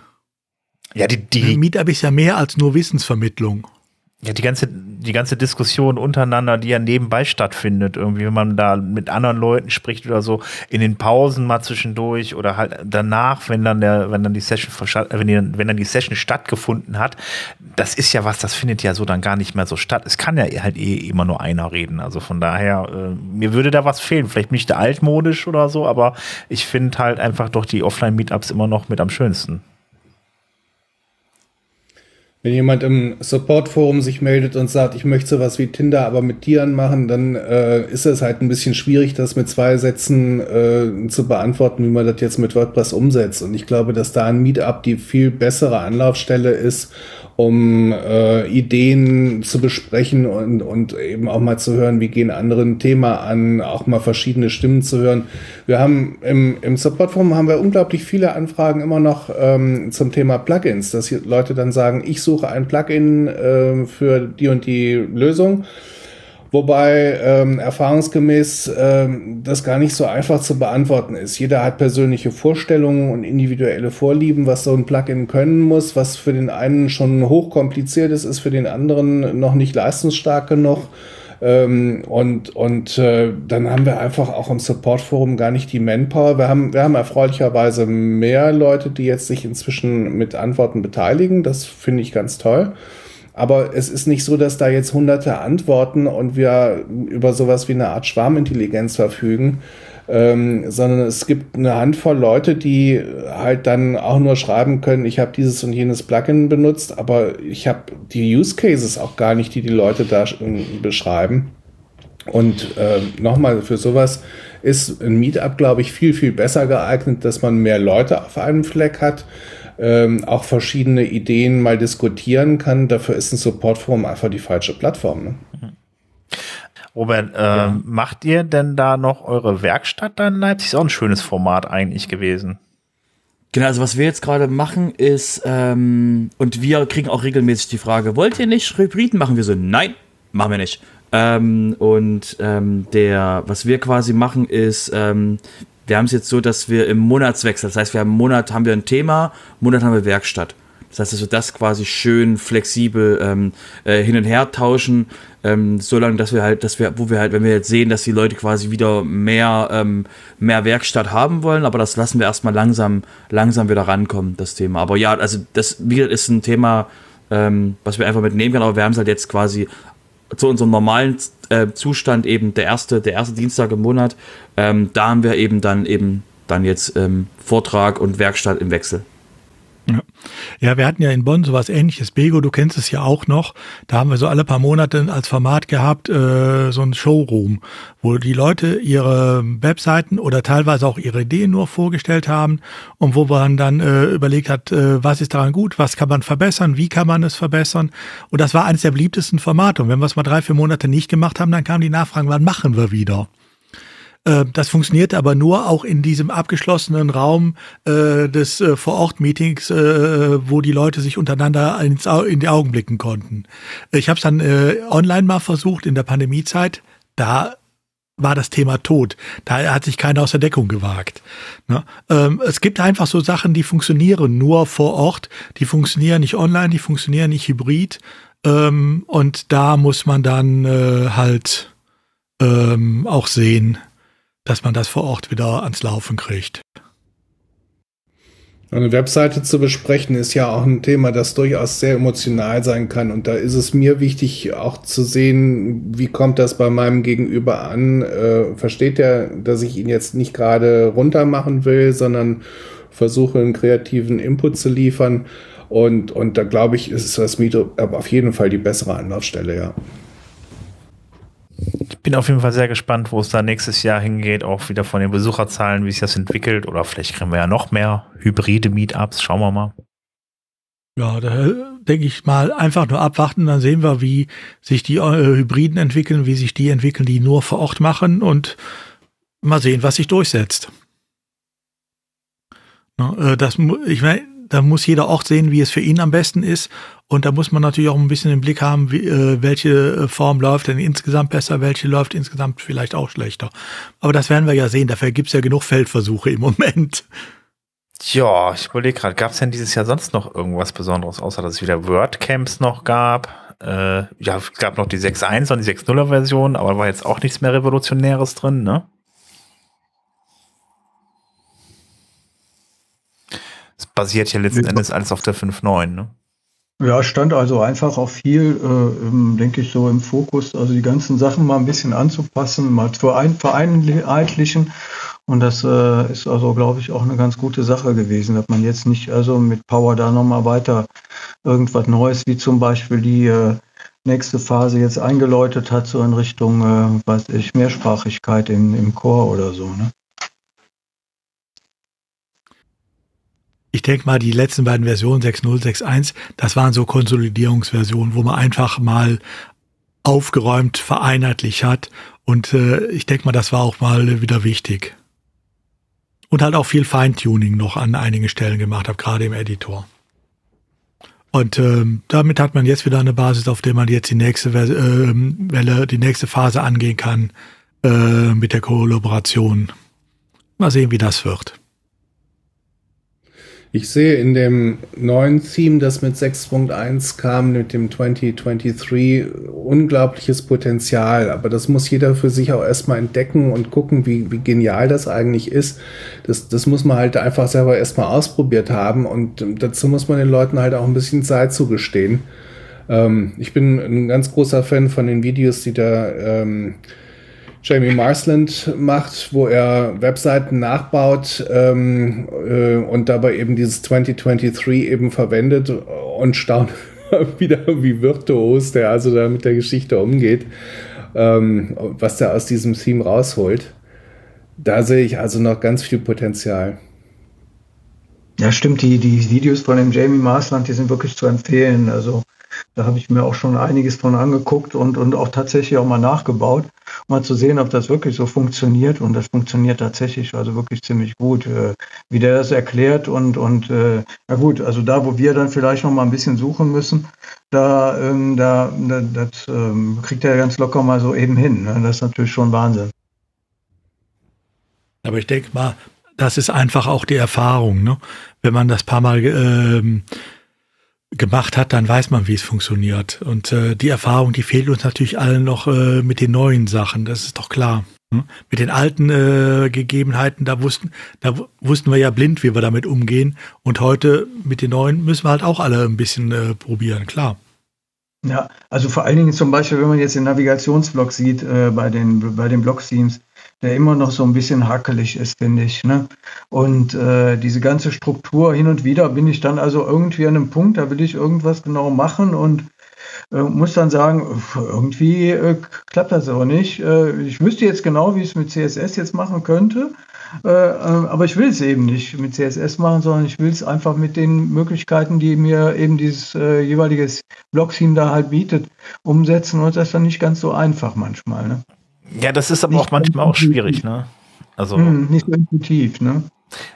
Ja, die, die Meetup ist ja mehr als nur Wissensvermittlung ja, die ganze, die ganze Diskussion untereinander, die ja nebenbei stattfindet, irgendwie, wenn man da mit anderen Leuten spricht oder so, in den Pausen mal zwischendurch oder halt danach, wenn dann der, wenn dann die Session, wenn, die, wenn dann die Session stattgefunden hat, das ist ja was, das findet ja so dann gar nicht mehr so statt. Es kann ja halt eh immer nur einer reden. Also von daher, äh, mir würde da was fehlen. Vielleicht nicht altmodisch oder so, aber ich finde halt einfach doch die Offline-Meetups immer noch mit am schönsten. Wenn jemand im Support-Forum sich meldet und sagt, ich möchte sowas wie Tinder aber mit Tieren machen, dann äh, ist es halt ein bisschen schwierig, das mit zwei Sätzen äh, zu beantworten, wie man das jetzt mit WordPress umsetzt. Und ich glaube, dass da ein Meetup die viel bessere Anlaufstelle ist, um äh, Ideen zu besprechen und, und eben auch mal zu hören, wie gehen andere ein Thema an, auch mal verschiedene Stimmen zu hören. Wir haben im, im Support-Forum haben wir unglaublich viele Anfragen immer noch ähm, zum Thema Plugins, dass Leute dann sagen, ich suche ein Plugin äh, für die und die Lösung Wobei ähm, erfahrungsgemäß ähm, das gar nicht so einfach zu beantworten ist. Jeder hat persönliche Vorstellungen und individuelle Vorlieben, was so ein Plugin können muss, was für den einen schon hochkompliziert ist, ist für den anderen noch nicht leistungsstark genug. Ähm, und und äh, dann haben wir einfach auch im Support-Forum gar nicht die Manpower. Wir haben, wir haben erfreulicherweise mehr Leute, die jetzt sich inzwischen mit Antworten beteiligen. Das finde ich ganz toll. Aber es ist nicht so, dass da jetzt hunderte Antworten und wir über sowas wie eine Art Schwarmintelligenz verfügen, ähm, sondern es gibt eine Handvoll Leute, die halt dann auch nur schreiben können, ich habe dieses und jenes Plugin benutzt, aber ich habe die Use Cases auch gar nicht, die die Leute da beschreiben. Und äh, nochmal, für sowas ist ein Meetup, glaube ich, viel, viel besser geeignet, dass man mehr Leute auf einem Fleck hat, ähm, auch verschiedene Ideen mal diskutieren kann. Dafür ist ein Supportforum einfach die falsche Plattform. Ne? Robert, äh, ja. macht ihr denn da noch eure Werkstatt da in Leipzig? Ist auch ein schönes Format eigentlich gewesen. Genau, also was wir jetzt gerade machen ist, ähm, und wir kriegen auch regelmäßig die Frage, wollt ihr nicht Hybriden machen? Wir so, nein, machen wir nicht. Ähm, und ähm, der, was wir quasi machen, ist, ähm, wir haben es jetzt so, dass wir im Monatswechsel, das heißt, wir haben einen Monat haben wir ein Thema, Monat haben wir Werkstatt. Das heißt, dass wir das quasi schön flexibel ähm, äh, hin und her tauschen, ähm, solange, dass wir halt, dass wir, wo wir halt, wenn wir jetzt sehen, dass die Leute quasi wieder mehr, ähm, mehr Werkstatt haben wollen, aber das lassen wir erstmal langsam, langsam wieder rankommen, das Thema. Aber ja, also das wieder ist ein Thema, ähm, was wir einfach mitnehmen können, aber wir haben es halt jetzt quasi zu unserem normalen äh, Zustand eben der erste, der erste Dienstag im Monat. Ähm, da haben wir eben dann eben dann jetzt ähm, Vortrag und Werkstatt im Wechsel. Ja. ja, wir hatten ja in Bonn sowas ähnliches. Bego, du kennst es ja auch noch. Da haben wir so alle paar Monate als Format gehabt, äh, so ein Showroom, wo die Leute ihre Webseiten oder teilweise auch ihre Ideen nur vorgestellt haben und wo man dann äh, überlegt hat, äh, was ist daran gut, was kann man verbessern, wie kann man es verbessern. Und das war eines der beliebtesten Formate. Und wenn wir es mal drei, vier Monate nicht gemacht haben, dann kamen die Nachfragen, wann machen wir wieder? Äh, das funktioniert aber nur auch in diesem abgeschlossenen Raum äh, des äh, Vor-Ort-Meetings, äh, wo die Leute sich untereinander ins, in die Augen blicken konnten. Ich habe es dann äh, online mal versucht in der Pandemiezeit. Da war das Thema tot. Da hat sich keiner aus der Deckung gewagt. Ne? Ähm, es gibt einfach so Sachen, die funktionieren nur vor Ort, die funktionieren nicht online, die funktionieren nicht hybrid. Ähm, und da muss man dann äh, halt ähm, auch sehen, dass man das vor Ort wieder ans Laufen kriegt. Eine Webseite zu besprechen ist ja auch ein Thema, das durchaus sehr emotional sein kann. Und da ist es mir wichtig, auch zu sehen, wie kommt das bei meinem Gegenüber an? Äh, versteht er, dass ich ihn jetzt nicht gerade runter machen will, sondern versuche, einen kreativen Input zu liefern? Und, und da glaube ich, ist das Meetup auf jeden Fall die bessere Anlaufstelle, ja. Ich bin auf jeden Fall sehr gespannt, wo es da nächstes Jahr hingeht, auch wieder von den Besucherzahlen, wie sich das entwickelt. Oder vielleicht kriegen wir ja noch mehr hybride Meetups. Schauen wir mal. Ja, da denke ich mal einfach nur abwarten, dann sehen wir, wie sich die äh, Hybriden entwickeln, wie sich die entwickeln, die nur vor Ort machen und mal sehen, was sich durchsetzt. Äh, das, ich meine, da muss jeder Ort sehen, wie es für ihn am besten ist. Und da muss man natürlich auch ein bisschen im Blick haben, wie, äh, welche äh, Form läuft denn insgesamt besser, welche läuft insgesamt vielleicht auch schlechter. Aber das werden wir ja sehen. Dafür gibt's ja genug Feldversuche im Moment. Ja, ich überlege gerade, gab es denn dieses Jahr sonst noch irgendwas Besonderes, außer dass es wieder WordCamps noch gab? Äh, ja, es gab noch die 6.1 und die 6.0er Version, aber war jetzt auch nichts mehr Revolutionäres drin, ne? Es basiert ja letzten Endes alles auf der 5.9, ne? Ja, stand also einfach auch viel, äh, denke ich, so im Fokus, also die ganzen Sachen mal ein bisschen anzupassen, mal zu ein, vereinheitlichen. Und das äh, ist also, glaube ich, auch eine ganz gute Sache gewesen, dass man jetzt nicht also mit Power da nochmal weiter irgendwas Neues, wie zum Beispiel die äh, nächste Phase jetzt eingeläutet hat, so in Richtung, äh, weiß ich, Mehrsprachigkeit im, im Chor oder so. Ne? Ich denke mal, die letzten beiden Versionen 6.0, 6.1, das waren so Konsolidierungsversionen, wo man einfach mal aufgeräumt, vereinheitlicht hat. Und äh, ich denke mal, das war auch mal wieder wichtig. Und halt auch viel Feintuning noch an einigen Stellen gemacht habe, gerade im Editor. Und ähm, damit hat man jetzt wieder eine Basis, auf der man jetzt die nächste äh, Welle, die nächste Phase angehen kann äh, mit der Kollaboration. Mal sehen, wie das wird. Ich sehe in dem neuen Theme, das mit 6.1 kam, mit dem 2023, unglaubliches Potenzial. Aber das muss jeder für sich auch erstmal entdecken und gucken, wie, wie genial das eigentlich ist. Das, das muss man halt einfach selber erstmal ausprobiert haben. Und dazu muss man den Leuten halt auch ein bisschen Zeit zugestehen. Ähm, ich bin ein ganz großer Fan von den Videos, die da ähm, Jamie Marsland macht, wo er Webseiten nachbaut ähm, äh, und dabei eben dieses 2023 eben verwendet und staunt [laughs] wieder, wie virtuos der also da mit der Geschichte umgeht. ähm, was der aus diesem Theme rausholt. Da sehe ich also noch ganz viel Potenzial. Ja, stimmt, die, die Videos von dem Jamie Marsland, die sind wirklich zu empfehlen. Also da habe ich mir auch schon einiges von angeguckt und, und auch tatsächlich auch mal nachgebaut, um mal zu sehen, ob das wirklich so funktioniert. Und das funktioniert tatsächlich also wirklich ziemlich gut, äh, wie der das erklärt. Und, und äh, na gut, also da, wo wir dann vielleicht noch mal ein bisschen suchen müssen, da, ähm, da, da das ähm, kriegt er ganz locker mal so eben hin. Ne? Das ist natürlich schon Wahnsinn. Aber ich denke mal, das ist einfach auch die Erfahrung. Ne? Wenn man das paar Mal ähm, gemacht hat, dann weiß man, wie es funktioniert. Und äh, die Erfahrung, die fehlt uns natürlich allen noch äh, mit den neuen Sachen, das ist doch klar. Hm? Mit den alten äh, Gegebenheiten, da wussten, da wussten wir ja blind, wie wir damit umgehen. Und heute mit den neuen müssen wir halt auch alle ein bisschen äh, probieren, klar. Ja, also vor allen Dingen zum Beispiel, wenn man jetzt den Navigationsblock sieht äh, bei den bei den Block-Themes, der immer noch so ein bisschen hakelig ist, finde ich. Ne? Und äh, diese ganze Struktur hin und wieder bin ich dann also irgendwie an einem Punkt, da will ich irgendwas genau machen und äh, muss dann sagen, irgendwie äh, klappt das aber nicht. Äh, ich wüsste jetzt genau, wie ich es mit CSS jetzt machen könnte. Äh, äh, aber ich will es eben nicht mit CSS machen, sondern ich will es einfach mit den Möglichkeiten, die mir eben dieses jeweilige Blog-Theme da halt bietet, umsetzen. Und das ist dann nicht ganz so einfach manchmal. Ne? Ja, das ist aber nicht auch manchmal auch schwierig, ne? Also. Hm, nicht so intuitiv, ne?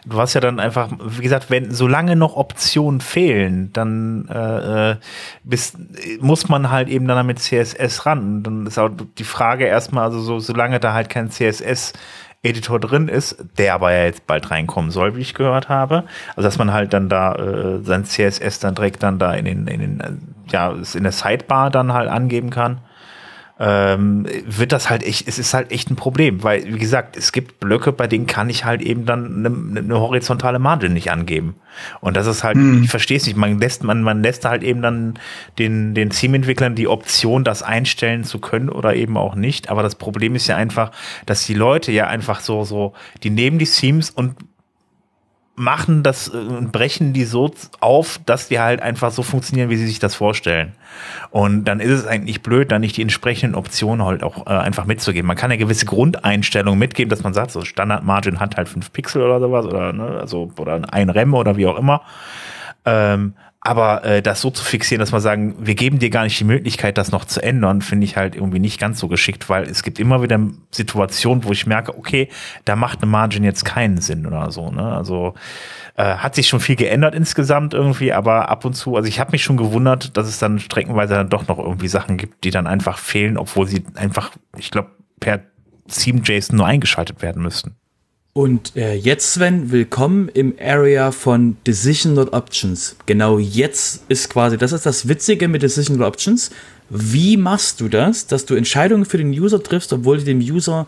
Du hast ja dann einfach, wie gesagt, wenn solange noch Optionen fehlen, dann äh, äh bis, muss man halt eben dann mit CSS ran. Dann ist auch die Frage erstmal, also so, solange da halt kein CSS Editor drin ist, der aber ja jetzt bald reinkommen soll, wie ich gehört habe. Also dass man halt dann da äh, sein CSS dann direkt dann da in den, in den, äh, ja, in der Sidebar dann halt angeben kann ähm, wird das halt echt, es ist halt echt ein Problem, weil, wie gesagt, es gibt Blöcke, bei denen kann ich halt eben dann eine, eine horizontale Margin nicht angeben. Und das ist halt, hm. ich verstehe es nicht, man lässt, man, man lässt halt eben dann den, den Theme-Entwicklern die Option, das einstellen zu können oder eben auch nicht. Aber das Problem ist ja einfach, dass die Leute ja einfach so, so, die nehmen die Themes und machen das und äh, brechen die so auf, dass die halt einfach so funktionieren, wie sie sich das vorstellen. Und dann ist es eigentlich blöd, dann nicht die entsprechenden Optionen halt auch äh, einfach mitzugeben. Man kann eine gewisse Grundeinstellung mitgeben, dass man sagt, so Standard Margin hat halt fünf Pixel oder sowas oder ne, also oder ein Rem oder wie auch immer. Ähm, aber äh, das so zu fixieren, dass man sagen, wir geben dir gar nicht die Möglichkeit, das noch zu ändern, finde ich halt irgendwie nicht ganz so geschickt, weil es gibt immer wieder Situationen, wo ich merke, okay, da macht eine Margin jetzt keinen Sinn oder so. Ne? Also äh, hat sich schon viel geändert insgesamt irgendwie, aber ab und zu, also ich habe mich schon gewundert, dass es dann streckenweise dann doch noch irgendwie Sachen gibt, die dann einfach fehlen, obwohl sie einfach, ich glaube, per Theme JSON nur eingeschaltet werden müssten. Und äh, jetzt, Sven, willkommen im Area von Decision Not Options. Genau jetzt ist quasi, das ist das Witzige mit Decision Not Options. Wie machst du das, dass du Entscheidungen für den User triffst, obwohl du dem User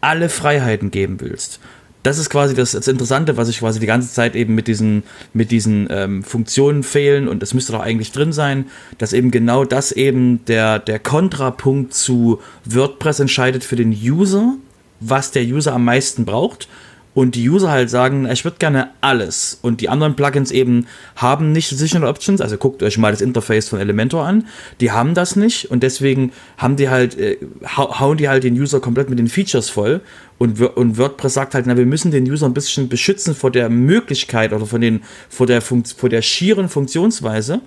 alle Freiheiten geben willst? Das ist quasi das, das Interessante, was ich quasi die ganze Zeit eben mit diesen, mit diesen ähm, Funktionen fehlen und das müsste doch eigentlich drin sein, dass eben genau das eben der, der Kontrapunkt zu WordPress entscheidet für den User was der User am meisten braucht. Und die User halt sagen, ich würde gerne alles. Und die anderen Plugins eben haben nicht Decisional Options. Also guckt euch mal das Interface von Elementor an. Die haben das nicht. Und deswegen haben die halt, äh, hauen die halt den User komplett mit den Features voll. Und, und WordPress sagt halt, na, wir müssen den User ein bisschen beschützen vor der Möglichkeit oder von den, vor der, Funkt, vor der schieren Funktionsweise.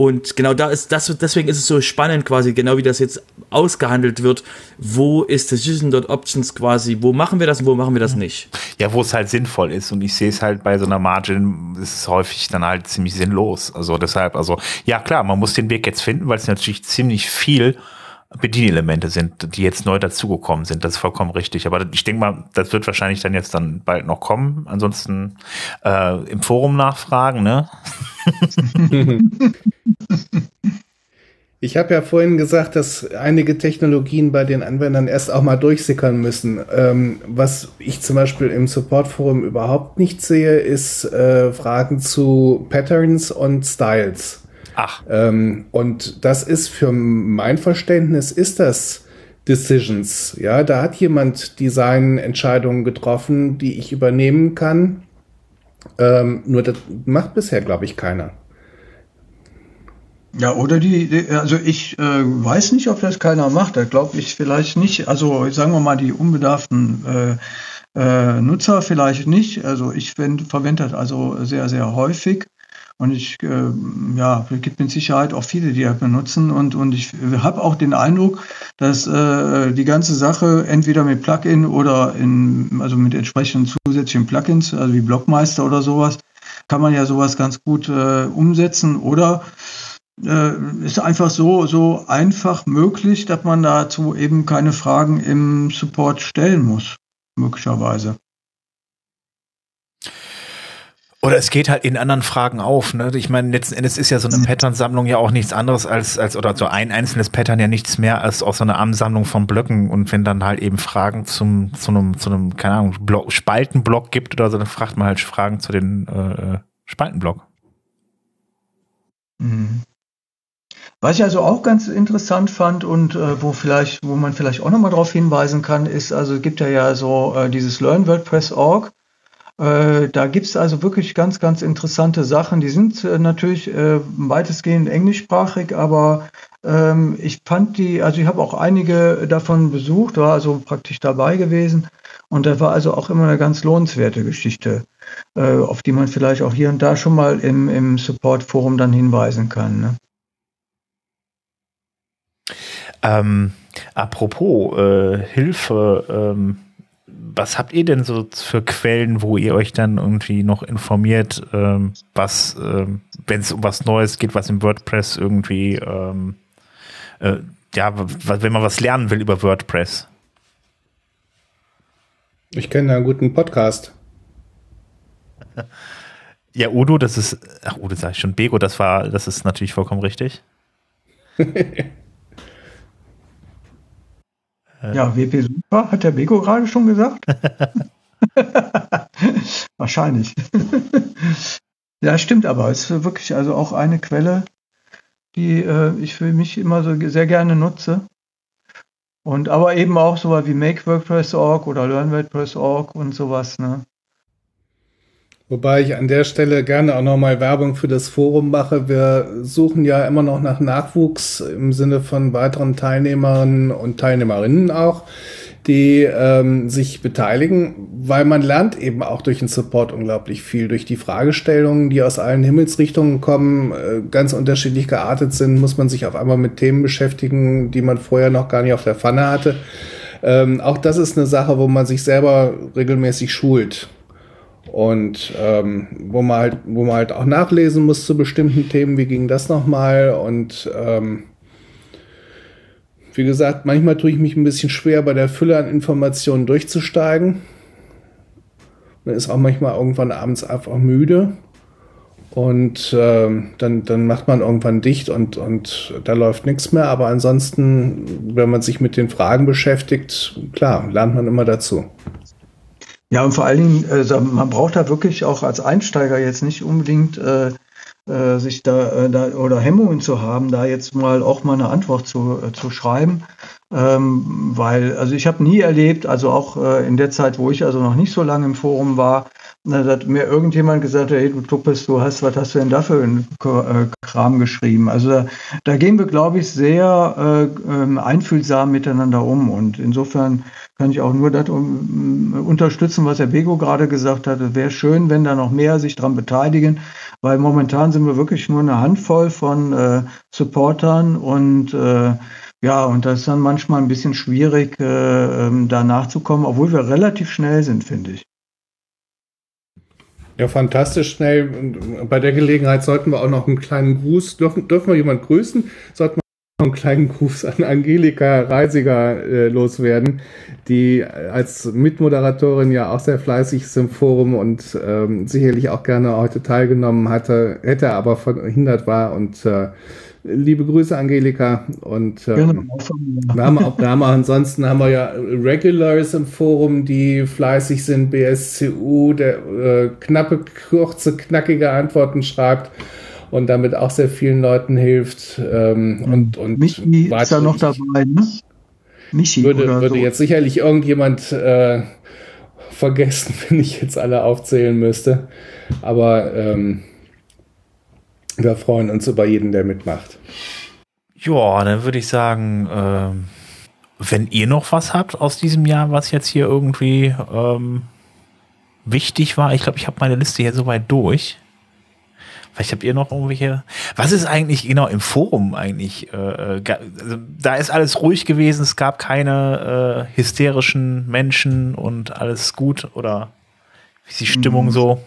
Und genau da ist das, deswegen ist es so spannend quasi, genau wie das jetzt ausgehandelt wird. Wo ist Decision Dot Options quasi, wo machen wir das und wo machen wir das nicht? Ja, wo es halt sinnvoll ist. Und ich sehe es halt bei so einer Margin, ist es häufig dann halt ziemlich sinnlos. Also deshalb, also, ja klar, man muss den Weg jetzt finden, weil es natürlich ziemlich viel Bedienelemente sind, die jetzt neu dazugekommen sind. Das ist vollkommen richtig. Aber ich denke mal, das wird wahrscheinlich dann jetzt dann bald noch kommen. Ansonsten äh, im Forum nachfragen, ne? [laughs] [laughs] Ich habe ja vorhin gesagt, dass einige Technologien bei den Anwendern erst auch mal durchsickern müssen. Ähm, was ich zum Beispiel im Support-Forum überhaupt nicht sehe, ist äh, Fragen zu Patterns und Styles. Ach. Ähm, und das ist für mein Verständnis, ist das Decisions. Ja, da hat jemand Designentscheidungen getroffen, die ich übernehmen kann. Ähm, nur das macht bisher, glaube ich, keiner. Ja, oder die, also ich äh, weiß nicht, ob das keiner macht. Da glaube ich vielleicht nicht. Also sagen wir mal, die unbedarften äh, äh, Nutzer vielleicht nicht. Also ich verwende das also sehr, sehr häufig. Und ich, äh, ja, gibt mit Sicherheit auch viele, die das benutzen. Und, und ich habe auch den Eindruck, dass äh, die ganze Sache entweder mit Plugin oder in, also mit entsprechenden zusätzlichen Plugins, also wie Blockmeister oder sowas, kann man ja sowas ganz gut äh, umsetzen. Oder ist einfach so, so einfach möglich, dass man dazu eben keine Fragen im Support stellen muss, möglicherweise. Oder es geht halt in anderen Fragen auf. Ne? Ich meine, letzten Endes ist ja so eine mhm. Pattern-Sammlung ja auch nichts anderes als, als, oder so ein einzelnes Pattern ja nichts mehr als auch so eine Ansammlung von Blöcken. Und wenn dann halt eben Fragen zum, zu einem, zu einem, keine Ahnung, Block, Spaltenblock gibt oder so, dann fragt man halt Fragen zu den äh, Spaltenblock. Mhm. Was ich also auch ganz interessant fand und äh, wo vielleicht, wo man vielleicht auch nochmal darauf hinweisen kann, ist, also es gibt ja ja so äh, dieses Learn WordPress Org. Äh, da gibt's also wirklich ganz, ganz interessante Sachen. Die sind äh, natürlich äh, weitestgehend englischsprachig, aber ähm, ich fand die, also ich habe auch einige davon besucht, war also praktisch dabei gewesen. Und das war also auch immer eine ganz lohnenswerte Geschichte, äh, auf die man vielleicht auch hier und da schon mal im, im Support-Forum dann hinweisen kann. Ne? Ähm, apropos äh, Hilfe, ähm, was habt ihr denn so für Quellen, wo ihr euch dann irgendwie noch informiert, ähm, was, ähm, wenn es um was Neues geht, was im WordPress irgendwie, ähm, äh, ja, wenn man was lernen will über WordPress? Ich kenne einen guten Podcast. [laughs] Ja, Udo, das ist, ach Udo sag ich schon, Bego, das war, das ist natürlich vollkommen richtig. [laughs] Ja, WP Super, hat der Beko gerade schon gesagt? [laughs] Wahrscheinlich. [laughs] ja, stimmt aber. Es ist wirklich also auch eine Quelle, die äh, ich für mich immer so sehr gerne nutze. Und aber eben auch sowas wie MakeWordPress.org oder LearnWordPress.org und sowas, ne? Wobei ich an der Stelle gerne auch nochmal Werbung für das Forum mache. Wir suchen ja immer noch nach Nachwuchs im Sinne von weiteren Teilnehmerinnen und Teilnehmerinnen auch, die ähm, sich beteiligen, weil man lernt eben auch durch den Support unglaublich viel, durch die Fragestellungen, die aus allen Himmelsrichtungen kommen, äh, ganz unterschiedlich geartet sind, muss man sich auf einmal mit Themen beschäftigen, die man vorher noch gar nicht auf der Pfanne hatte. Ähm, auch das ist eine Sache, wo man sich selber regelmäßig schult und ähm, wo man halt, wo man halt auch nachlesen muss zu bestimmten Themen, wie ging das nochmal und ähm, wie gesagt, manchmal tue ich mich ein bisschen schwer, bei der Fülle an Informationen durchzusteigen. Man ist auch manchmal irgendwann abends einfach müde. Und ähm, dann, dann macht man irgendwann dicht und, und da läuft nichts mehr. Aber ansonsten, wenn man sich mit den Fragen beschäftigt, klar, lernt man immer dazu. Ja, und vor allen Dingen, äh, man braucht da wirklich auch als Einsteiger jetzt nicht unbedingt äh, äh, sich da, äh, da oder Hemmungen zu haben, da jetzt mal auch mal eine Antwort zu, äh, zu schreiben. Ähm, weil, also ich habe nie erlebt, also auch äh, in der Zeit, wo ich also noch nicht so lange im Forum war, da hat mir irgendjemand gesagt, hey, du Tuppes, du hast, was hast du denn da für einen äh, Kram geschrieben? Also da, da gehen wir, glaube ich, sehr äh, ähm, einfühlsam miteinander um. Und insofern kann ich auch nur das um, unterstützen, was Herr Bego gerade gesagt hat. Es wäre schön, wenn da noch mehr sich dran beteiligen, weil momentan sind wir wirklich nur eine Handvoll von äh, Supportern und äh, ja, und das ist dann manchmal ein bisschen schwierig, äh, ähm, da nachzukommen, obwohl wir relativ schnell sind, finde ich. Ja, fantastisch schnell. Bei der Gelegenheit sollten wir auch noch einen kleinen Gruß, dürfen, dürfen wir jemanden grüßen? Sollten wir noch einen kleinen Gruß an Angelika Reisiger äh, loswerden, die als Mitmoderatorin ja auch sehr fleißig ist im Forum und ähm, sicherlich auch gerne heute teilgenommen hatte, hätte aber verhindert war und äh, Liebe Grüße, Angelika. Und ähm, genau. wir haben auch, wir haben auch, ansonsten haben wir ja Regulars im Forum, die fleißig sind, BSCU, der äh, knappe, kurze, knackige Antworten schreibt und damit auch sehr vielen Leuten hilft. Ähm, und, und Michi ist ja noch dabei, ne? Michi würde, würde so. jetzt sicherlich irgendjemand äh, vergessen, [laughs] wenn ich jetzt alle aufzählen müsste. Aber ähm, Wir freuen uns über jeden, der mitmacht. Ja, dann würde ich sagen, ähm, wenn ihr noch was habt aus diesem Jahr, was jetzt hier irgendwie ähm, wichtig war, ich glaube, ich habe meine Liste hier soweit durch. Vielleicht habt ihr noch irgendwelche. Was ist eigentlich genau im Forum eigentlich? Äh, also, da ist alles ruhig gewesen, es gab keine äh, hysterischen Menschen und alles gut oder wie ist die Stimmung mhm. so?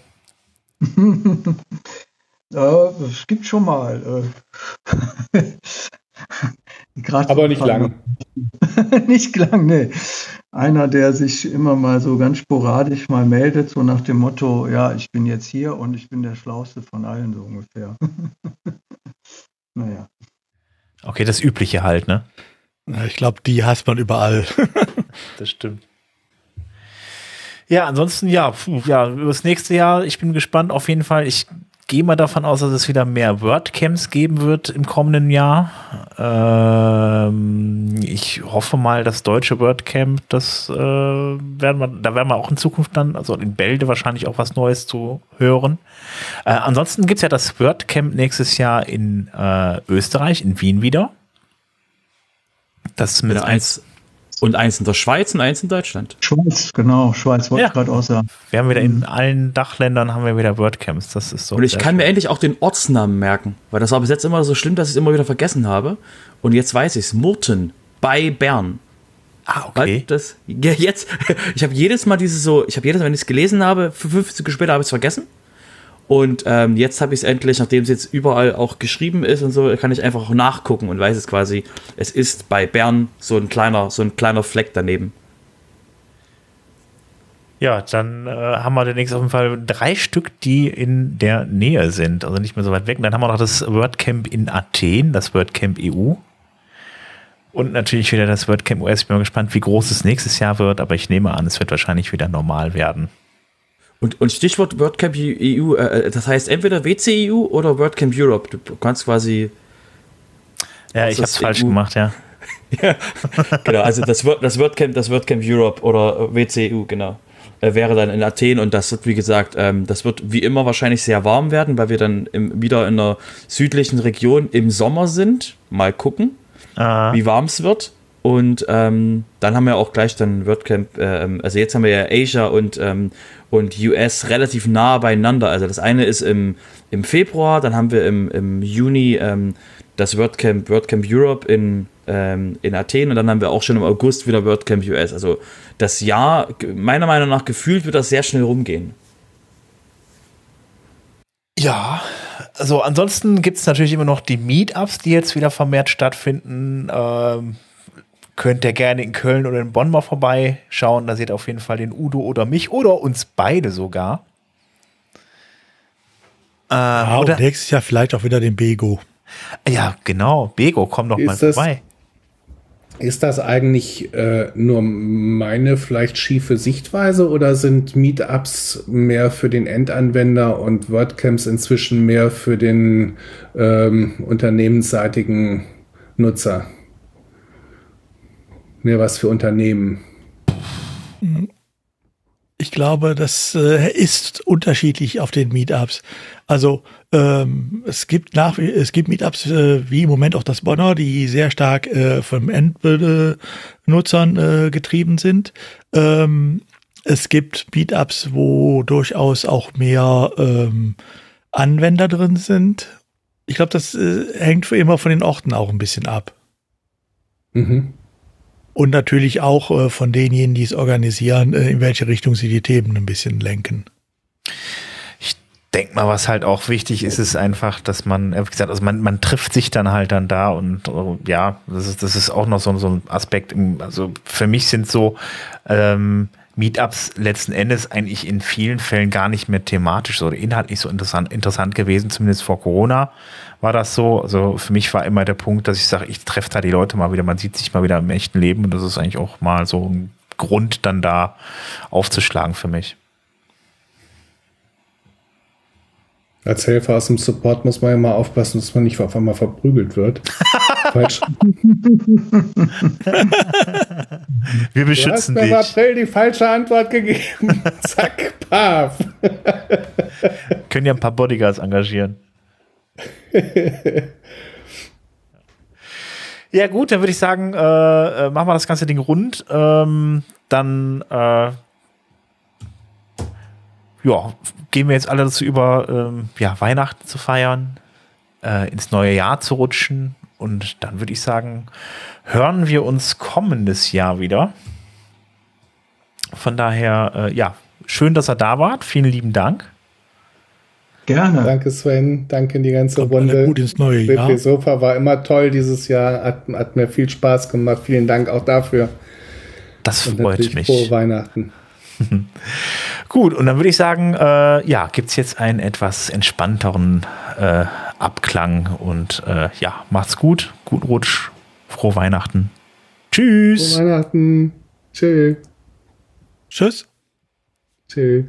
[laughs] ja, es gibt schon mal. Äh, [laughs] Aber nicht lang. [laughs] nicht lang, nee. Einer, der sich immer mal so ganz sporadisch mal meldet, so nach dem Motto, ja, ich bin jetzt hier und ich bin der Schlauste von allen, so ungefähr. [laughs] naja. Okay, das Übliche halt, ne? Ich glaube, die hasst man überall. das stimmt. Ja, ansonsten ja, ja, über das nächste Jahr, ich bin gespannt. Auf jeden Fall, ich gehe mal davon aus, dass es wieder mehr WordCamps geben wird im kommenden Jahr. Ähm, ich hoffe mal, das deutsche WordCamp, das äh, werden wir, da werden wir auch in Zukunft dann, also in Bälde wahrscheinlich auch was Neues zu hören. Äh, ansonsten gibt es ja das WordCamp nächstes Jahr in äh, Österreich, in Wien wieder. Das mit eins und eins in der Schweiz und eins in Deutschland. Schweiz, genau. Schweiz wollte ja. ich gerade auch sagen. Wir haben wieder in mhm. allen Dachländern haben wir wieder WordCamps. Das ist so. Und ich kann schön. mir endlich auch den Ortsnamen merken, weil das war bis jetzt immer so schlimm, dass ich es immer wieder vergessen habe. Und jetzt weiß ich es. Murten bei Bern. Ah, okay. Das, jetzt, [laughs] ich habe jedes Mal diese so, ich habe jedes Mal, wenn ich es gelesen habe, 50 Sekunden später habe ich es vergessen. Und ähm, jetzt habe ich es endlich, nachdem es jetzt überall auch geschrieben ist und so, kann ich einfach auch nachgucken und weiß es quasi, es ist bei Bern so ein kleiner, so ein kleiner Fleck daneben. Ja, dann äh, haben wir demnächst auf jeden Fall drei Stück, die in der Nähe sind, also nicht mehr so weit weg. Und dann haben wir noch das WordCamp in Athen, das WordCamp EU. Und natürlich wieder das WordCamp US. Ich bin mal gespannt, wie groß es nächstes Jahr wird, aber ich nehme an, es wird wahrscheinlich wieder normal werden. Und, und Stichwort WordCamp EU, äh, das heißt entweder WCEU oder WordCamp Europe. Du kannst quasi. Ja, ich hab's falsch EU. gemacht, ja. [laughs] ja, genau. Also das, Word, das, WordCamp, das WordCamp Europe oder WCEU, genau. Äh, wäre dann in Athen und das wird, wie gesagt, ähm, das wird wie immer wahrscheinlich sehr warm werden, weil wir dann im, wieder in der südlichen Region im Sommer sind. Mal gucken, Aha. wie warm es wird. Und ähm, dann haben wir auch gleich dann WordCamp, äh, also jetzt haben wir ja Asia und, ähm, und US relativ nah beieinander. Also das eine ist im, im Februar, dann haben wir im, im Juni ähm, das WordCamp, WordCamp Europe in, ähm, in Athen und dann haben wir auch schon im August wieder WordCamp US. Also das Jahr, meiner Meinung nach, gefühlt wird das sehr schnell rumgehen. Ja, also ansonsten gibt es natürlich immer noch die Meetups, die jetzt wieder vermehrt stattfinden. Ähm könnt ihr gerne in Köln oder in Bonn mal vorbeischauen. Da seht ihr auf jeden Fall den Udo oder mich oder uns beide sogar. Äh, ja, oder nächstes Jahr vielleicht auch wieder den Bego. Ja, genau. Bego, komm doch ist mal vorbei. Das, ist das eigentlich äh, nur meine vielleicht schiefe Sichtweise oder sind Meetups mehr für den Endanwender und WordCamps inzwischen mehr für den ähm, unternehmensseitigen Nutzer? Mehr was für Unternehmen? Ich glaube, das äh, ist unterschiedlich auf den Meetups. Also ähm, es gibt nach es gibt Meetups äh, wie im Moment auch das Bonner, die sehr stark äh, von Endnutzern äh, getrieben sind. Ähm, es gibt Meetups, wo durchaus auch mehr ähm, Anwender drin sind. Ich glaube, das äh, hängt für immer von den Orten auch ein bisschen ab. Mhm. Und natürlich auch äh, von denjenigen, die es organisieren, äh, in welche Richtung sie die Themen ein bisschen lenken. Ich denke mal, was halt auch wichtig ist, ist einfach, dass man, wie gesagt, also man, man trifft sich dann halt dann da und ja, das ist, das ist auch noch so, so ein Aspekt. Also für mich sind so ähm, Meetups letzten Endes eigentlich in vielen Fällen gar nicht mehr thematisch oder inhaltlich so interessant, interessant gewesen, zumindest vor Corona war das so. Also für mich war immer der Punkt, dass ich sage, ich treffe da die Leute mal wieder, man sieht sich mal wieder im echten Leben und das ist eigentlich auch mal so ein Grund, dann da aufzuschlagen für mich. Als Helfer aus dem Support muss man ja mal aufpassen, dass man nicht auf einmal verprügelt wird. [laughs] Falsch. [laughs] Wir beschützen dich. Du hast im April die falsche Antwort gegeben. [laughs] Zack, paf. Können ja ein paar Bodyguards engagieren. [laughs] Ja, gut, dann würde ich sagen, äh, äh, machen wir das ganze Ding rund. Ähm, dann äh, ja, gehen wir jetzt alle dazu über, ähm, ja, Weihnachten zu feiern, äh, ins neue Jahr zu rutschen. Und dann würde ich sagen, hören wir uns kommendes Jahr wieder. Von daher, äh, ja, schön, dass ihr da wart. Vielen lieben Dank. Gerne. Danke Sven, danke in die ganze Kommt Runde. gut ins neue Jahr. WP Sofa war immer toll dieses Jahr, hat, hat mir viel Spaß gemacht. Vielen Dank auch dafür. Das Und freut mich. frohe Weihnachten. [laughs] Gut, und dann würde ich sagen, äh, ja, gibt es jetzt einen etwas entspannteren äh, Abklang und äh, ja, macht's gut, guten Rutsch, frohe Weihnachten. Tschüss. Frohe Weihnachten. Tschö. Tschüss. Tschö.